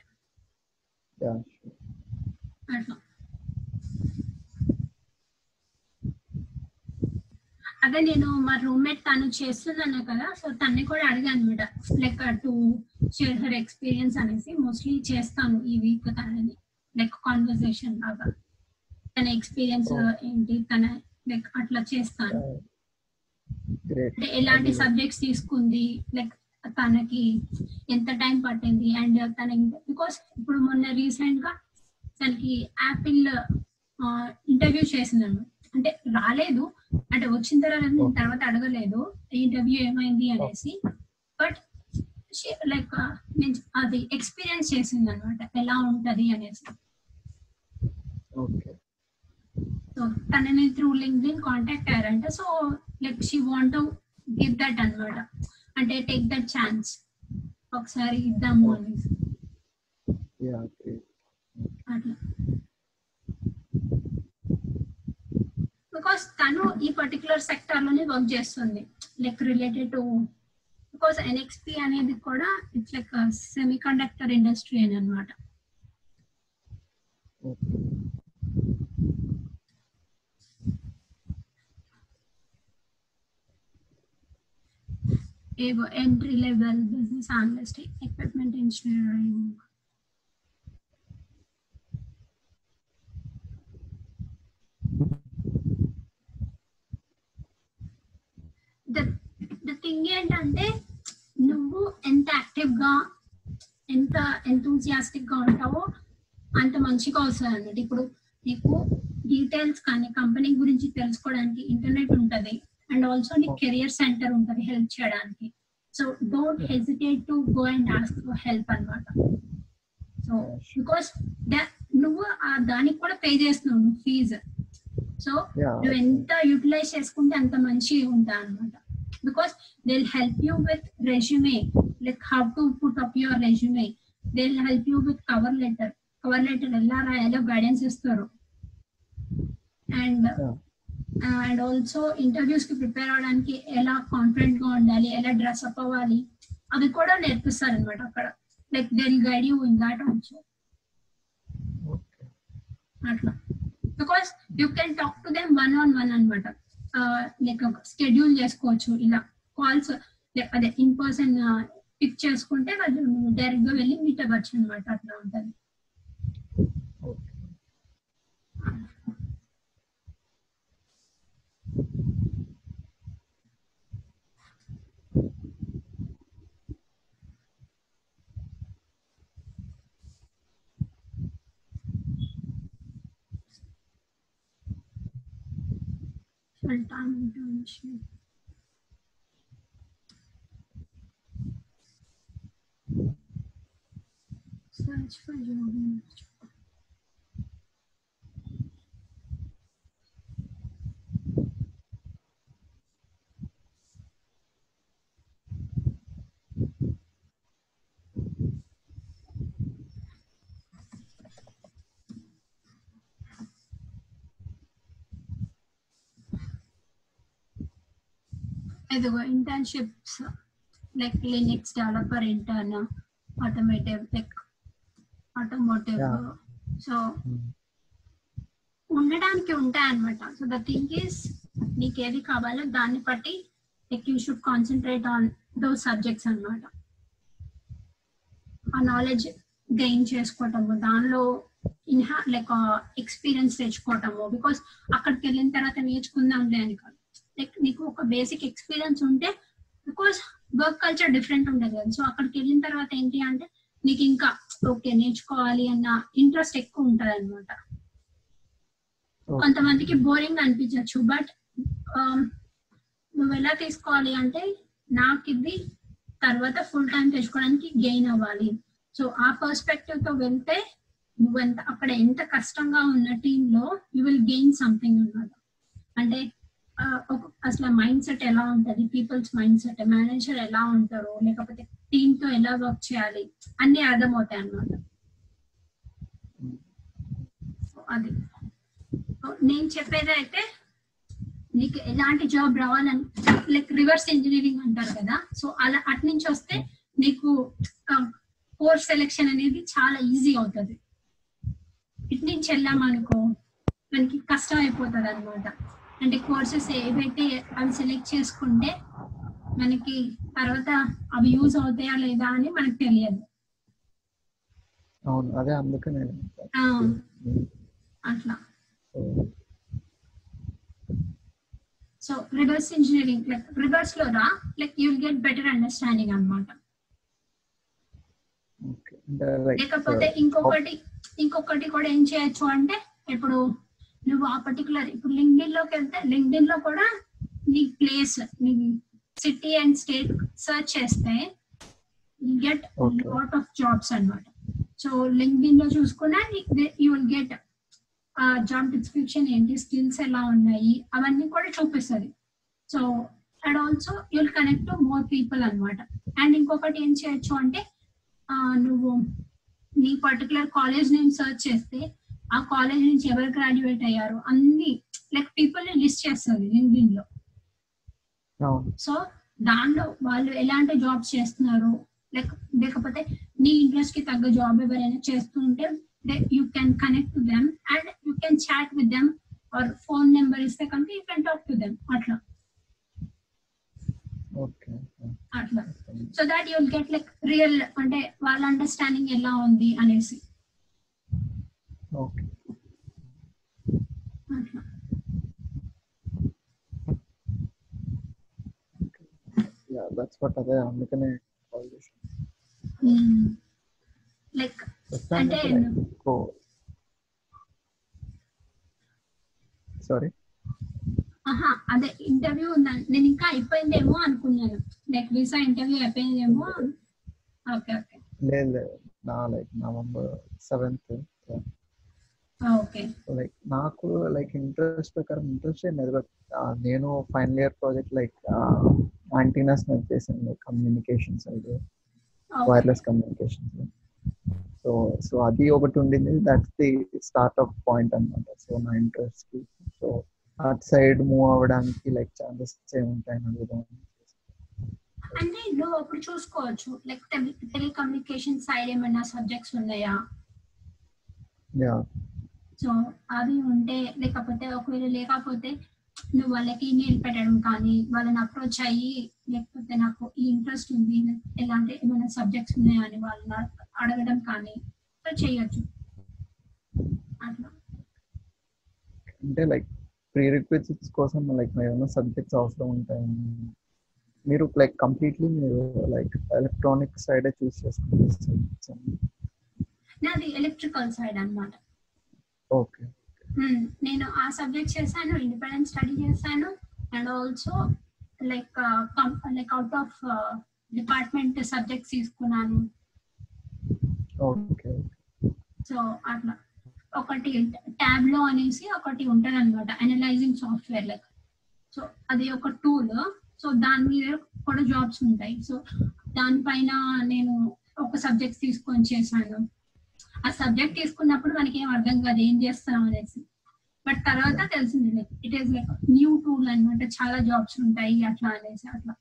అట్లా అదే నేను మా రూమ్మేట్ తను చేస్తున్నాను కదా సో తన్ని కూడా అడిగాను అనమాట like to share her experience అనేసి మోస్ట్లీ చేస్తాను ఈ వీక్ తనని. లైక్ కాన్వర్సేషన్ లాగా. తన ఎక్స్పీరియన్స్ ఏంటి తన లైక్ అట్లా చేస్తాను. గ్రేట్ అంటే ఎలాంటి సబ్జెక్ట్స్ తీసుకుంది లైక్ తనకి ఎంత టైం పట్టింది అండ్ తన బికాస్ ఇప్పుడు మొన్న రీసెంట్గా తనకి యాపిల్ ఇంటర్వ్యూ చేసిందను అంటే రాలేదు. అంటే వచ్చిన తర్వాత నేను తర్వాత అడగలేదు. ఇంటర్వ్యూ ఏమైంది అనేసి. బట్ లైక్ నేను అది ఎక్స్పీరియన్స్ చేసింది అనమాట ఎలా ఉంటది అనేసి. సో తనని through LinkedIn contact అయ్యారంట. So like she want give that అనమాట అంటే టేక్ దట్ ఛాన్స్ ఒకసారి ఇద్దాము అనేసి. అట్లా బికాస్ తను ఈ పర్టికులర్ సెక్టార్లోనే వర్క్ చేస్తుంది. Like related to because NXP అనేది కూడా it's like semiconductor industry అని అనమాట ఏవో entry level business analyst equipment engineering the the thing ఏంటంటే నువ్వు ఎంత యాక్టివ్గా ఎంత ఎంతూజియాస్టిక్గా ఉంటావో అంత మంచిగా వస్తుంది అన్నట్టు ఇప్పుడు నీకు డీటెయిల్స్ కానీ కంపెనీ గురించి తెలుసుకోవడానికి ఇంటర్నెట్ ఉంటది. అండ్ ఆల్సో నీకు కెరియర్ సెంటర్ ఉంటది హెల్ప్ చేయడానికి. So don't hesitate to go and ask for help అనమాట సో బికాస్ నువ్వు దానికి కూడా పే చేస్తున్నావు నువ్వు ఫీజు సో. నువ్వు ఎంత యూటిలైజ్ చేసుకుంటే అంత మంచి ఉంటా అనమాట because they help you with resume like how to put up your resume they help you with cover letter cover letter ఎలా రాయాలో గైడెన్స్ ఇస్తారు. అండ్ అండ్ ఆల్సో ఇంటర్వ్యూస్కి ప్రిపేర్ అవడానికి ఎలా కాన్ఫిడెంట్గా ఉండాలి ఎలా డ్రెస్ అప్ అవ్వాలి అవి కూడా నేర్పిస్తారు అనమాట అక్కడ like they guide you in that also అట్లా. Because you can talk to them one on one అనమాట లైక్ స్కెడ్యూల్ చేసుకోవచ్చు ఇలా కాల్స్ అదే ఇన్ పర్సన్ పిక్ చేసుకుంటే వాళ్ళు డైరెక్ట్గా వెళ్ళి మీట్ అవ్వచ్చు అనమాట అట్లా ఉంటుంది. plantar milhões. Né? Satisfaz, Alvino. ఇదిగో internships like Linux developer intern automotive like automotive. So ఉండడానికి ఉంటాయి అనమాట సో ద థింగ్ ఈస్ నీకు ఏది కావాలో దాన్ని బట్టి like you should concentrate on those subjects అన్నమాట. ఆ నాలెడ్జ్ గెయిన్ చేసుకోవటము దానిలో ఇన్హా లైక్ ఎక్స్పీరియన్స్ తెచ్చుకోవటము. బికాస్ అక్కడికి వెళ్ళిన తర్వాత నేర్చుకుందాంలే అని కాదు. నీకు ఒక బేసిక్ ఎక్స్పీరియన్స్ ఉంటే బికాస్ వర్క్ కల్చర్ డిఫరెంట్ ఉండదు కదా. సో అక్కడికి వెళ్ళిన తర్వాత ఏంటి అంటే నీకు ఇంకా ఓకే నేర్చుకోవాలి అన్న ఇంట్రెస్ట్ ఎక్కువ ఉంటది అనమాట కొంతమందికి బోరింగ్ అనిపించవచ్చు బట్ నువ్వు ఎలా తీసుకోవాలి అంటే నాకు ఇది తర్వాత ఫుల్ టైం తెచ్చుకోవడానికి గెయిన్ అవ్వాలి. సో ఆ పర్స్పెక్టివ్తో వెళ్తే నువ్వెంత అక్కడ ఎంత కష్టంగా ఉన్న టీమ్లో యూ విల్ గెయిన్ సంథింగ్ అన్నమాట. అంటే అసలు మైండ్ సెట్ ఎలా ఉంటది? పీపుల్స్ మైండ్ సెట్ మేనేజర్ ఎలా ఉంటారు? లేకపోతే టీమ్తో ఎలా వర్క్ చేయాలి? అన్ని అర్థమవుతాయి అన్నమాట. అది. నేను చెప్పేది అయితే నీకు ఎలాంటి జాబ్ రావాలని లైక్ రివర్స్ ఇంజనీరింగ్ అంటారు కదా? సో అలా అటు నుంచి వస్తే నీకు కోర్స్ సెలెక్షన్ అనేది చాలా ఈజీ అవుతుంది. ఇటు నుంచి వెళ్ళామనుకో మనకి కష్టం అయిపోతుంది అనమాట అంటే కోర్సెస్ ఏవైతే అవి సెలెక్ట్ చేసుకుంటే మనకి తర్వాత అవి యూజ్ అవుతాయా లేదా అని మనకు తెలియదు. అవును అదే అందుకనే అట్లా. సో రివర్స్ ఇంజనీరింగ్ లైక్ రివర్స్లో రా like you'll get better understanding like లేకపోతే ఇంకొకటి ఇంకొకటి కూడా ఏం చేయొచ్చు అంటే ఇప్పుడు నువ్వు ఆ పర్టికులర్ ఇప్పుడు లింక్డ్ఇన్లోకి వెళ్తే లింక్డ్ఇన్లో కూడా నీ ప్లేస్ నీ సిటీ అండ్ స్టేట్ సర్చ్ చేస్తే గెట్. లాట్ ఆఫ్ జాబ్స్ అన్నమాట. సో లింక్డ్ఇన్లో చూసుకున్నా యూ విల్ గెట్ ఆ జాబ్ డిస్క్రిప్షన్ ఏంటి స్కిల్స్ ఎలా ఉన్నాయి అవన్నీ కూడా చూపిస్తుంది. So and also you'll connect to more people అన్నమాట. అండ్ ఇంకొకటి ఏం చేయొచ్చు అంటే నువ్వు నీ పర్టికులర్ కాలేజ్ నేమ్ సర్చ్ చేస్తే ఆ కాలేజ్ నుంచి ఎవరు గ్రాడ్యుయేట్ అయ్యారు అన్ని లైక్ పీపుల్ని లిస్ట్ చేస్తుంది లింక్డ్ఇన్లో. సో దానిలో వాళ్ళు ఎలాంటి జాబ్స్ చేస్తున్నారు? లేక లేకపోతే నీ ఇంట్రెస్ట్కి తగ్గ జాబ్ ఎవరైనా చేస్తుంటే you can connect to them and you can chat with them or phone number ఇస్తే కనుక you can talk to them అట్లా. అట్లా. So that you'll get like real అంటే వాళ్ళ అండర్స్టాండింగ్ ఎలా ఉంది అనేసి. ఓకే అట్లా యా దట్స్ వాట్ అదే అందుకనే కాల్ చేశాను లైక్ ప్రస్తుతానికి అంటే like ఎక్కువ సారీ ఆహా అదే ఇంటర్వ్యూ ఉందని నేను ఇంకా అయిపోయిందేమో అనుకున్నాను. లైక్ వీసా ఇంటర్వ్యూ అయిపోయిందేమో ఓకే ఓకే లేదు లేదు. నా like November seventh okay like నాకు లైక్ ఇంట్రెస్ట్ ప్రకారం ఇంట్రెస్ట్ నేను final year project like antennas మీద చేశాను like communication side wireless communications. So so అది ఒకటి ఉండింది. That's the start of point అనమాట సో నా ఇంట్రెస్ట్కి సో అటు సైడ్ మూవ్ అవ్వడానికి లైక్ ఛాన్సెస్ ఏముంటాయని అడుగుదాం అంటే నువ్వు అప్పుడు చూసుకోవచ్చు. లైక్ టెలికమ్యూనికేషన్ సైడ్ ఏమైనా సబ్జెక్ట్స్ ఉన్నాయా? యా. సో అవి ఉంటే లేకపోతే ఒకవేళ లేకపోతే నువ్వు వాళ్ళకి ఈమెయిల్ పెట్టడం కానీ వాళ్ళని అప్రోచ్ అయ్యి లేకపోతే నాకు ఈ ఇంట్రెస్ట్ ఉంది ఎలాంటి ఏమైనా సబ్జెక్ట్స్ ఉన్నాయా అని వాళ్ళని అడ- అడగడం కానీ సో చేయొచ్చు. అట్లా. అంటే లైక్ ప్రీ రిక్వెజిట్స్ కోసం లైక్ ఏమైనా సబ్జెక్ట్స్ అవసరం ఉంటాయి? మీరు లైక్ కంప్లీట్లీ మీరు లైక్ ఎలక్ట్రానిక్ సైడే చూస్ చేసుకుంటారు. నాది ఎలక్ట్రికల్ సైడ్ అన్నమాట. ఓకే. నేను ఆ సబ్జెక్ట్ చేశాను ఇండిపెండెంట్ స్టడీ చేశాను. And also like like out of department subjects తీసుకున్నాను. ఓకే. సో అట్లా. ఒకటి ట్యాబ్లో అనేసి ఒకటి ఉంటుంది అనమాట అనలైజింగ్ సాఫ్ట్వేర్ లైక్ సో అది ఒక టూల్. సో దాని మీద కూడా జాబ్స్ ఉంటాయి. సో దానిపైన నేను ఒక సబ్జెక్ట్ తీసుకొని చేశాను. ఆ సబ్జెక్ట్ తీసుకున్నప్పుడు మనకి ఏం అర్థం కాదు ఏం చేస్తాం అనేసి. బట్ తర్వాత తెలిసింది like it is like new tool అనమాట చాలా జాబ్స్ ఉంటాయి అట్లా అనేసి అట్లా.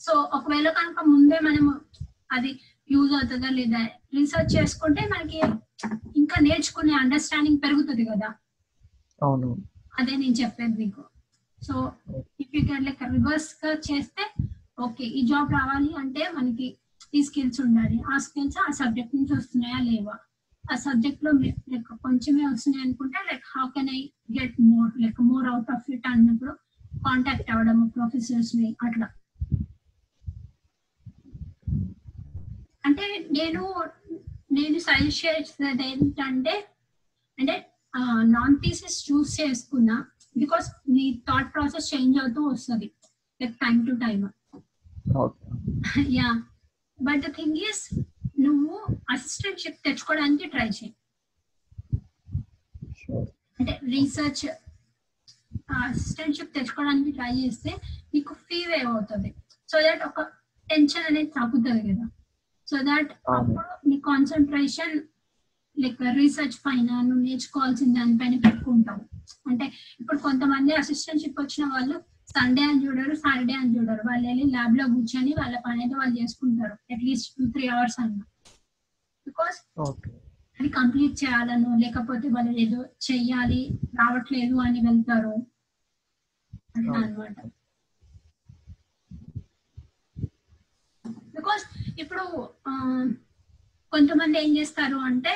సో ఒకవేళ కనుక ముందే మనము అది యూజ్ అవుతుందా లేదా రీసెర్చ్ చేసుకుంటే మనకి ఇంకా నేర్చుకునే అండర్స్టాండింగ్ పెరుగుతుంది కదా. అవును. అదే నేను చెప్పేది మీకు. So if you can like రివర్స్గా చేస్తే ఓకే ఈ జాబ్ రావాలి అంటే మనకి ఈ స్కిల్స్ ఉండాలి ఆ స్కిల్స్ ఆ సబ్జెక్ట్ నుంచి వస్తున్నాయా లేవా? ఆ సబ్జెక్ట్లో లైక్ కొంచెమే వస్తున్నాయి అనుకుంటే like how can I get more like more out of it అన్నప్పుడు కాంటాక్ట్ అవ్వడం ప్రొఫెసర్స్ని అట్లా. అంటే నేను నేను సజెస్ట్ చేసేది ఏంటంటే అంటే నాన్ థీసిస్ చూస్ చేసుకున్నా బికాస్ నీ థాట్ ప్రాసెస్ చేంజ్ అవుతూ వస్తుంది like time to time yeah but the thing is నువ్వు అసిస్టెంట్షిప్ తెచ్చుకోవడానికి ట్రై చేయి. అంటే రీసెర్చ్ అసిస్టెంట్షిప్ తెచ్చుకోవడానికి ట్రై చేస్తే నీకు ఫీ వేవ్ అవుతుంది. సో దట్ ఒక టెన్షన్ అనేది తగ్గుతుంది కదా. So that. అప్పుడు నీ కాన్సన్ట్రేషన్ లైక్ రీసెర్చ్ పైన నువ్వు నేర్చుకోవాల్సిన దానిపైన పెట్టుకుంటావు. అంటే ఇప్పుడు కొంతమంది అసిస్టెంట్షిప్ వచ్చిన వాళ్ళు సండే అని చూడరు సాటర్డే అని చూడరు. వాళ్ళు వెళ్ళి ల్యాబ్లో కూర్చొని వాళ్ళ పని అయితే వాళ్ళు చేసుకుంటారు. At least two three hours అన్న. బికాస్ అది కంప్లీట్ చేయాలను లేకపోతే వాళ్ళు ఏదో చెయ్యాలి రావట్లేదు అని వెళ్తారు. అట్లా అనమాట బికాస్ ఇప్పుడు కొంతమంది ఏం చేస్తారు అంటే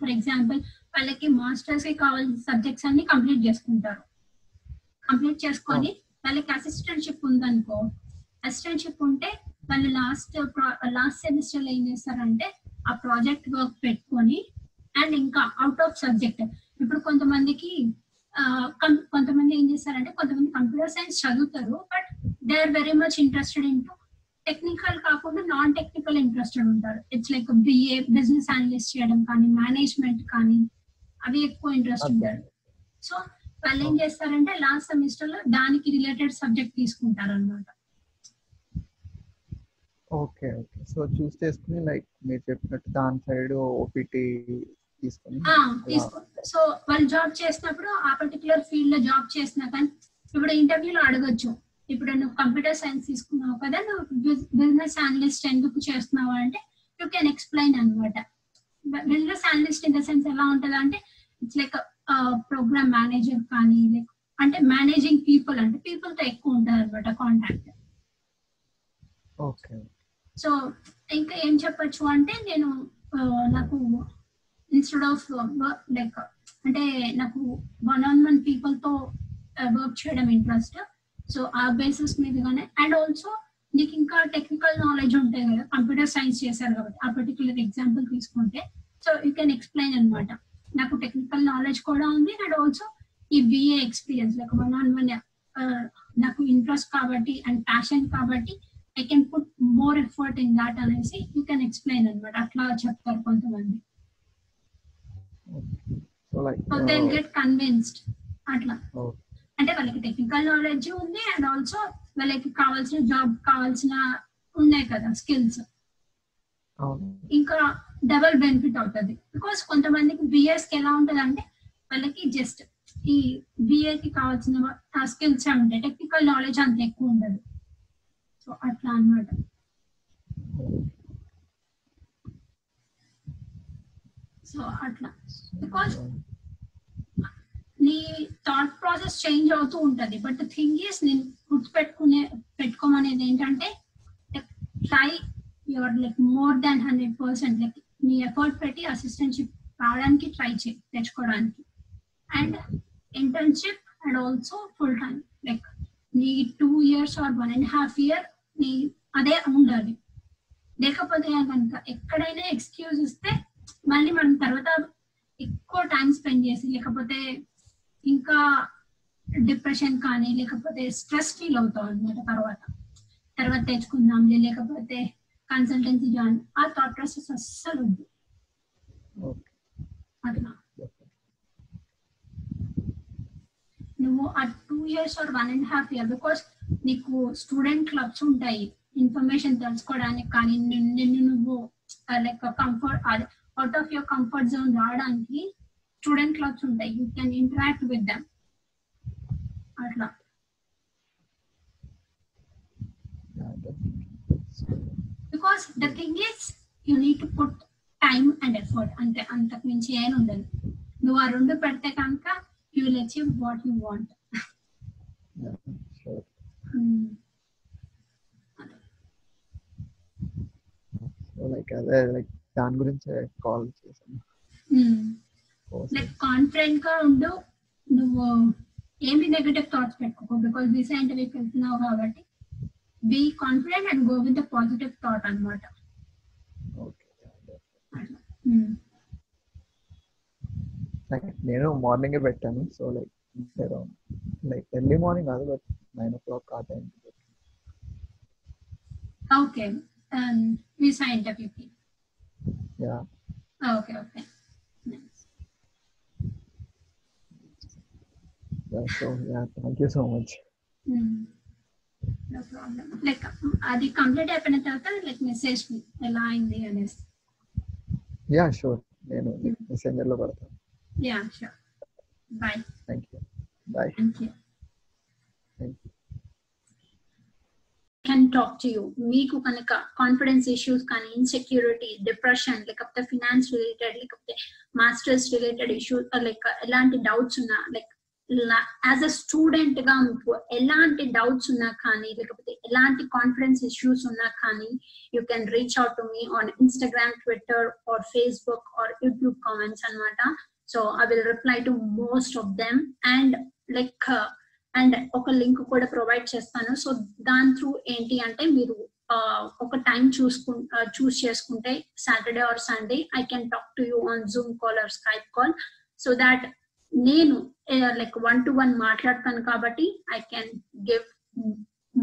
ఫర్ ఎగ్జాంపుల్ వాళ్ళకి మాస్టర్స్కి కావాల్సిన సబ్జెక్ట్స్ అన్ని కంప్లీట్ చేసుకుంటారు. కంప్లీట్ చేసుకొని వాళ్ళకి అసిస్టెంట్షిప్ ఉందనుకో అసిస్టెంట్షిప్ ఉంటే వాళ్ళు లాస్ట్ లాస్ట్ సెమిస్టర్లో ఏం చేస్తారంటే ఆ ప్రాజెక్ట్ వర్క్ పెట్టుకొని అండ్ ఇంకా అవుట్ ఆఫ్ సబ్జెక్ట్ ఇప్పుడు కొంతమందికి కొంతమంది ఏం చేస్తారంటే కొంతమంది కంప్యూటర్ సైన్స్ చదువుతారు but they are very much interested in to technical కాకుండా నాన్ టెక్నికల్ ఇంట్రెస్టెడ్ ఉంటారు it's like BA business analyst చేయడం కానీ మేనేజ్మెంట్ కానీ అవి ఎక్కువ ఇంట్రెస్ట్ ఉంటారు. సో వాళ్ళు ఏం చేస్తారంటే లాస్ట్ సెమిస్టర్లో దానికి రిలేటెడ్ సబ్జెక్ట్ తీసుకుంటారు అనమాట ఓకే ఓకే. సో చూస్ చేసుకుని లైక్ మీరు చెప్పినట్టు దాని సైడ్ ఓపీటీ తీసుకొని తీసుకో సో వాళ్ళు జాబ్ చేసినప్పుడు ఆ పర్టికులర్ ఫీల్డ్లో జాబ్ చేసినా కానీ ఇప్పుడు ఇంటర్వ్యూలో అడగొచ్చు. ఇప్పుడు నువ్వు కంప్యూటర్ సైన్స్ తీసుకున్నావు కదా నువ్వు బిజినెస్ అనలిస్ట్ ఎందుకు చేస్తున్నావు అంటే యూ కెన్ ఎక్స్ప్లెయిన్ అనమాట business analyst in the sense ఎలా ఉంటుంది అంటే ఇట్స్ లైక్ ప్రోగ్రామ్ మేనేజర్ కానీ అంటే మేనేజింగ్ పీపుల్ అంటే పీపుల్తో ఎక్కువ ఉంటుంది అనమాట కాంటాక్ట్ ఓకే సో ఇంకా ఏం చెప్పొచ్చు అంటే నేను నాకు ఇన్స్టెడ్ ఆఫ్ లైక్ అంటే నాకు వన్ ఆన్ వన్ పీపుల్తో వర్క్ చేయడం ఇంట్రెస్ట్ సో ఆ బేసిస్ మీదగానే. అండ్ ఆల్సో నీకు ఇంకా టెక్నికల్ నాలెడ్జ్ ఉంటాయి కదా కంప్యూటర్ సైన్స్ చేశారు కాబట్టి ఆ పర్టికులర్ ఎగ్జాంపుల్ తీసుకుంటే. సో యూ కెన్ ఎక్స్ప్లెయిన్ అనమాట నాకు టెక్నికల్ నాలెడ్జ్ కూడా ఉంది అండ్ ఆల్సో ఈ BA experience like one on one నాకు ఇంట్రెస్ట్ కాబట్టి అండ్ ప్యాషన్ కాబట్టి I can put more effort in that అనేసి యూ కెన్ ఎక్స్ప్లెయిన్ అనమాట అట్లా చెప్తారు కొంతమంది. సో దే గెట్ కన్విన్స్డ్ అట్లా. అంటే వాళ్ళకి టెక్నికల్ నాలెడ్జ్ ఉంది అండ్ ఆల్సో వాళ్ళకి కావాల్సిన జాబ్ కావాల్సిన ఉన్నాయి కదా స్కిల్స్ ఇంకా డబల్ బెనిఫిట్ అవుతుంది. బికాస్ కొంతమందికి బిఎస్కి ఎలా ఉంటుంది అంటే వాళ్ళకి జస్ట్ ఈ బిఏకి కావాల్సిన స్కిల్స్ ఉంటాయి టెక్నికల్ నాలెడ్జ్ అంత ఎక్కువ ఉండదు. సో అట్లా అన్నమాట. సో అట్లా. బికాస్ నీ థాట్ ప్రాసెస్ చేంజ్ అవుతూ ఉంటది. బట్ థింగ్ ఈస్ నేను గుర్తుపెట్టుకునే పెట్టుకోమనేది ఏంటంటే try your like more than hundred percent like నీ ఎఫర్ట్ పెట్టి అసిస్టెంట్షిప్ రావడానికి ట్రై చేయి తెచ్చుకోవడానికి and internship and also full time like నీ two years or one and half year నీ అదే ఉండాలి లేకపోతే కనుక ఎక్కడైనా ఎక్స్క్యూజ్ ఇస్తే మళ్ళీ మనం తర్వాత ఎక్కువ టైం స్పెండ్ చేసి లేకపోతే ఇంకా డిప్రెషన్ కానీ లేకపోతే స్ట్రెస్ ఫీల్ అవుతాం అనమాట తర్వాత. తర్వాత తెచ్చుకుందాం లేకపోతే కన్సల్టెన్సీ జాయిన్ ఆ థాట్ ప్రాసెస్ అస్సలు వద్దు ఓకే అట్లా నువ్వు ఆ two years or one and half year because నీకు స్టూడెంట్ క్లబ్స్ ఉంటాయి ఇన్ఫర్మేషన్ తెలుసుకోవడానికి కానీ నిన్ను నిన్ను నువ్వు లైక్ కంఫర్ట్ అదే out of your comfort zone రావడానికి స్టూడెంట్ క్లబ్స్ ఉంటాయి you can interact with them అట్లా. Because the thing is you need to put time and effort అంతే అంతకు మించి ఏం ఉండదు. నువ్వు ఆ రెండు పెడితే కనుక you will achieve what you want like అదే లైక్ దాని గురించే కాల్ చేశాను. లైక్ కాన్ఫిడెంట్గా ఉండు. నువ్వు ఏమి నెగటివ్ థాట్స్ పెట్టుకో. బికాస్ బీ సైంటిఫిక్ వెళ్తున్నావు కాబట్టి be confident and go with the positive thought అనమాట ఓకే లైక్ నేను మార్నింగే పెట్టాను so like like early morning కాదు బట్ నైన్ ఓ క్లాక్ ఆ time okay me scientific yeah okay okay so yeah thank you so much no problem like అది complete అయిపోయిన తర్వాత like message ఎలా అయింది అనేసి. యా షూర్ నేను మెసెంజర్లో పెడతాను yeah sure bye thank you bye thank you thank you can talk to you మీకు కనుక కాన్ఫిడెన్స్ ఇష్యూస్ కానీ ఇన్సెక్యూరిటీ డిప్రెషన్ లేకపోతే ఫినాన్స్ రిలేటెడ్ లేకపోతే మాస్టర్స్ రిలేటెడ్ ఇష్యూస్ లైక్ ఎలాంటి డౌట్స్ ఉన్నా లైక్ యాజ్ అ స్టూడెంట్గా మీకు ఎలాంటి డౌట్స్ ఉన్నా కానీ లేకపోతే ఎలాంటి కాన్ఫిడెన్స్ ఇష్యూస్ ఉన్నా కానీ you can reach out to me on Instagram Twitter or Facebook or YouTube comments అనమాట so I will reply to most of them and like and ఒక లింక్ కూడా ప్రొవైడ్ చేస్తాను. సో దాని త్రూ ఏంటి అంటే మీరు ఒక టైం చూసుకు చూస్ చేసుకుంటే Saturday or Sunday I can talk to you on Zoom call or Skype call so that నేను లైక్ వన్ టు వన్ మాట్లాడతాను కాబట్టి I can give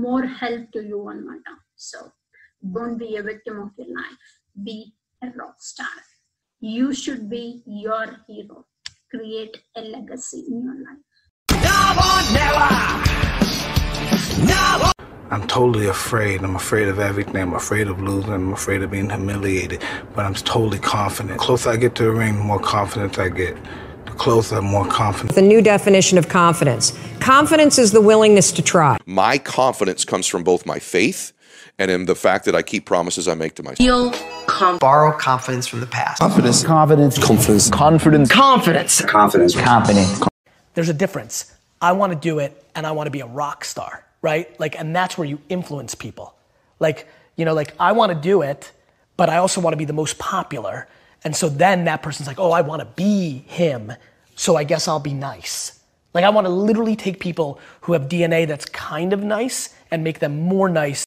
more help to you అనమాట so Don't be a victim of your life. Be a rock star. You should be your hero. Create a legacy in your life. I'm totally afraid. I'm afraid of everything. I'm afraid of losing. I'm afraid of being humiliated. But I'm totally confident. The closer I get to the ring, the more confidence I get. The closer, more confident. The new definition of confidence. Confidence is the willingness to try. My confidence comes from both my faith and in the fact that I keep promises I make to myself. Feel com- borrow confidence from the past. Confidence. Confidence. Confidence. Confidence. Confidence. Confidence. Confidence. there's a difference. I want to do it and I want to be a rock star, right? Like, and that's where you influence people. Like, you know, like I want to do it, but I also want to be the most popular. And so then that person's like, oh, I want to be him. So I guess I'll be nice. Like, I want to literally take people who have DNA that's kind of nice and make them more nice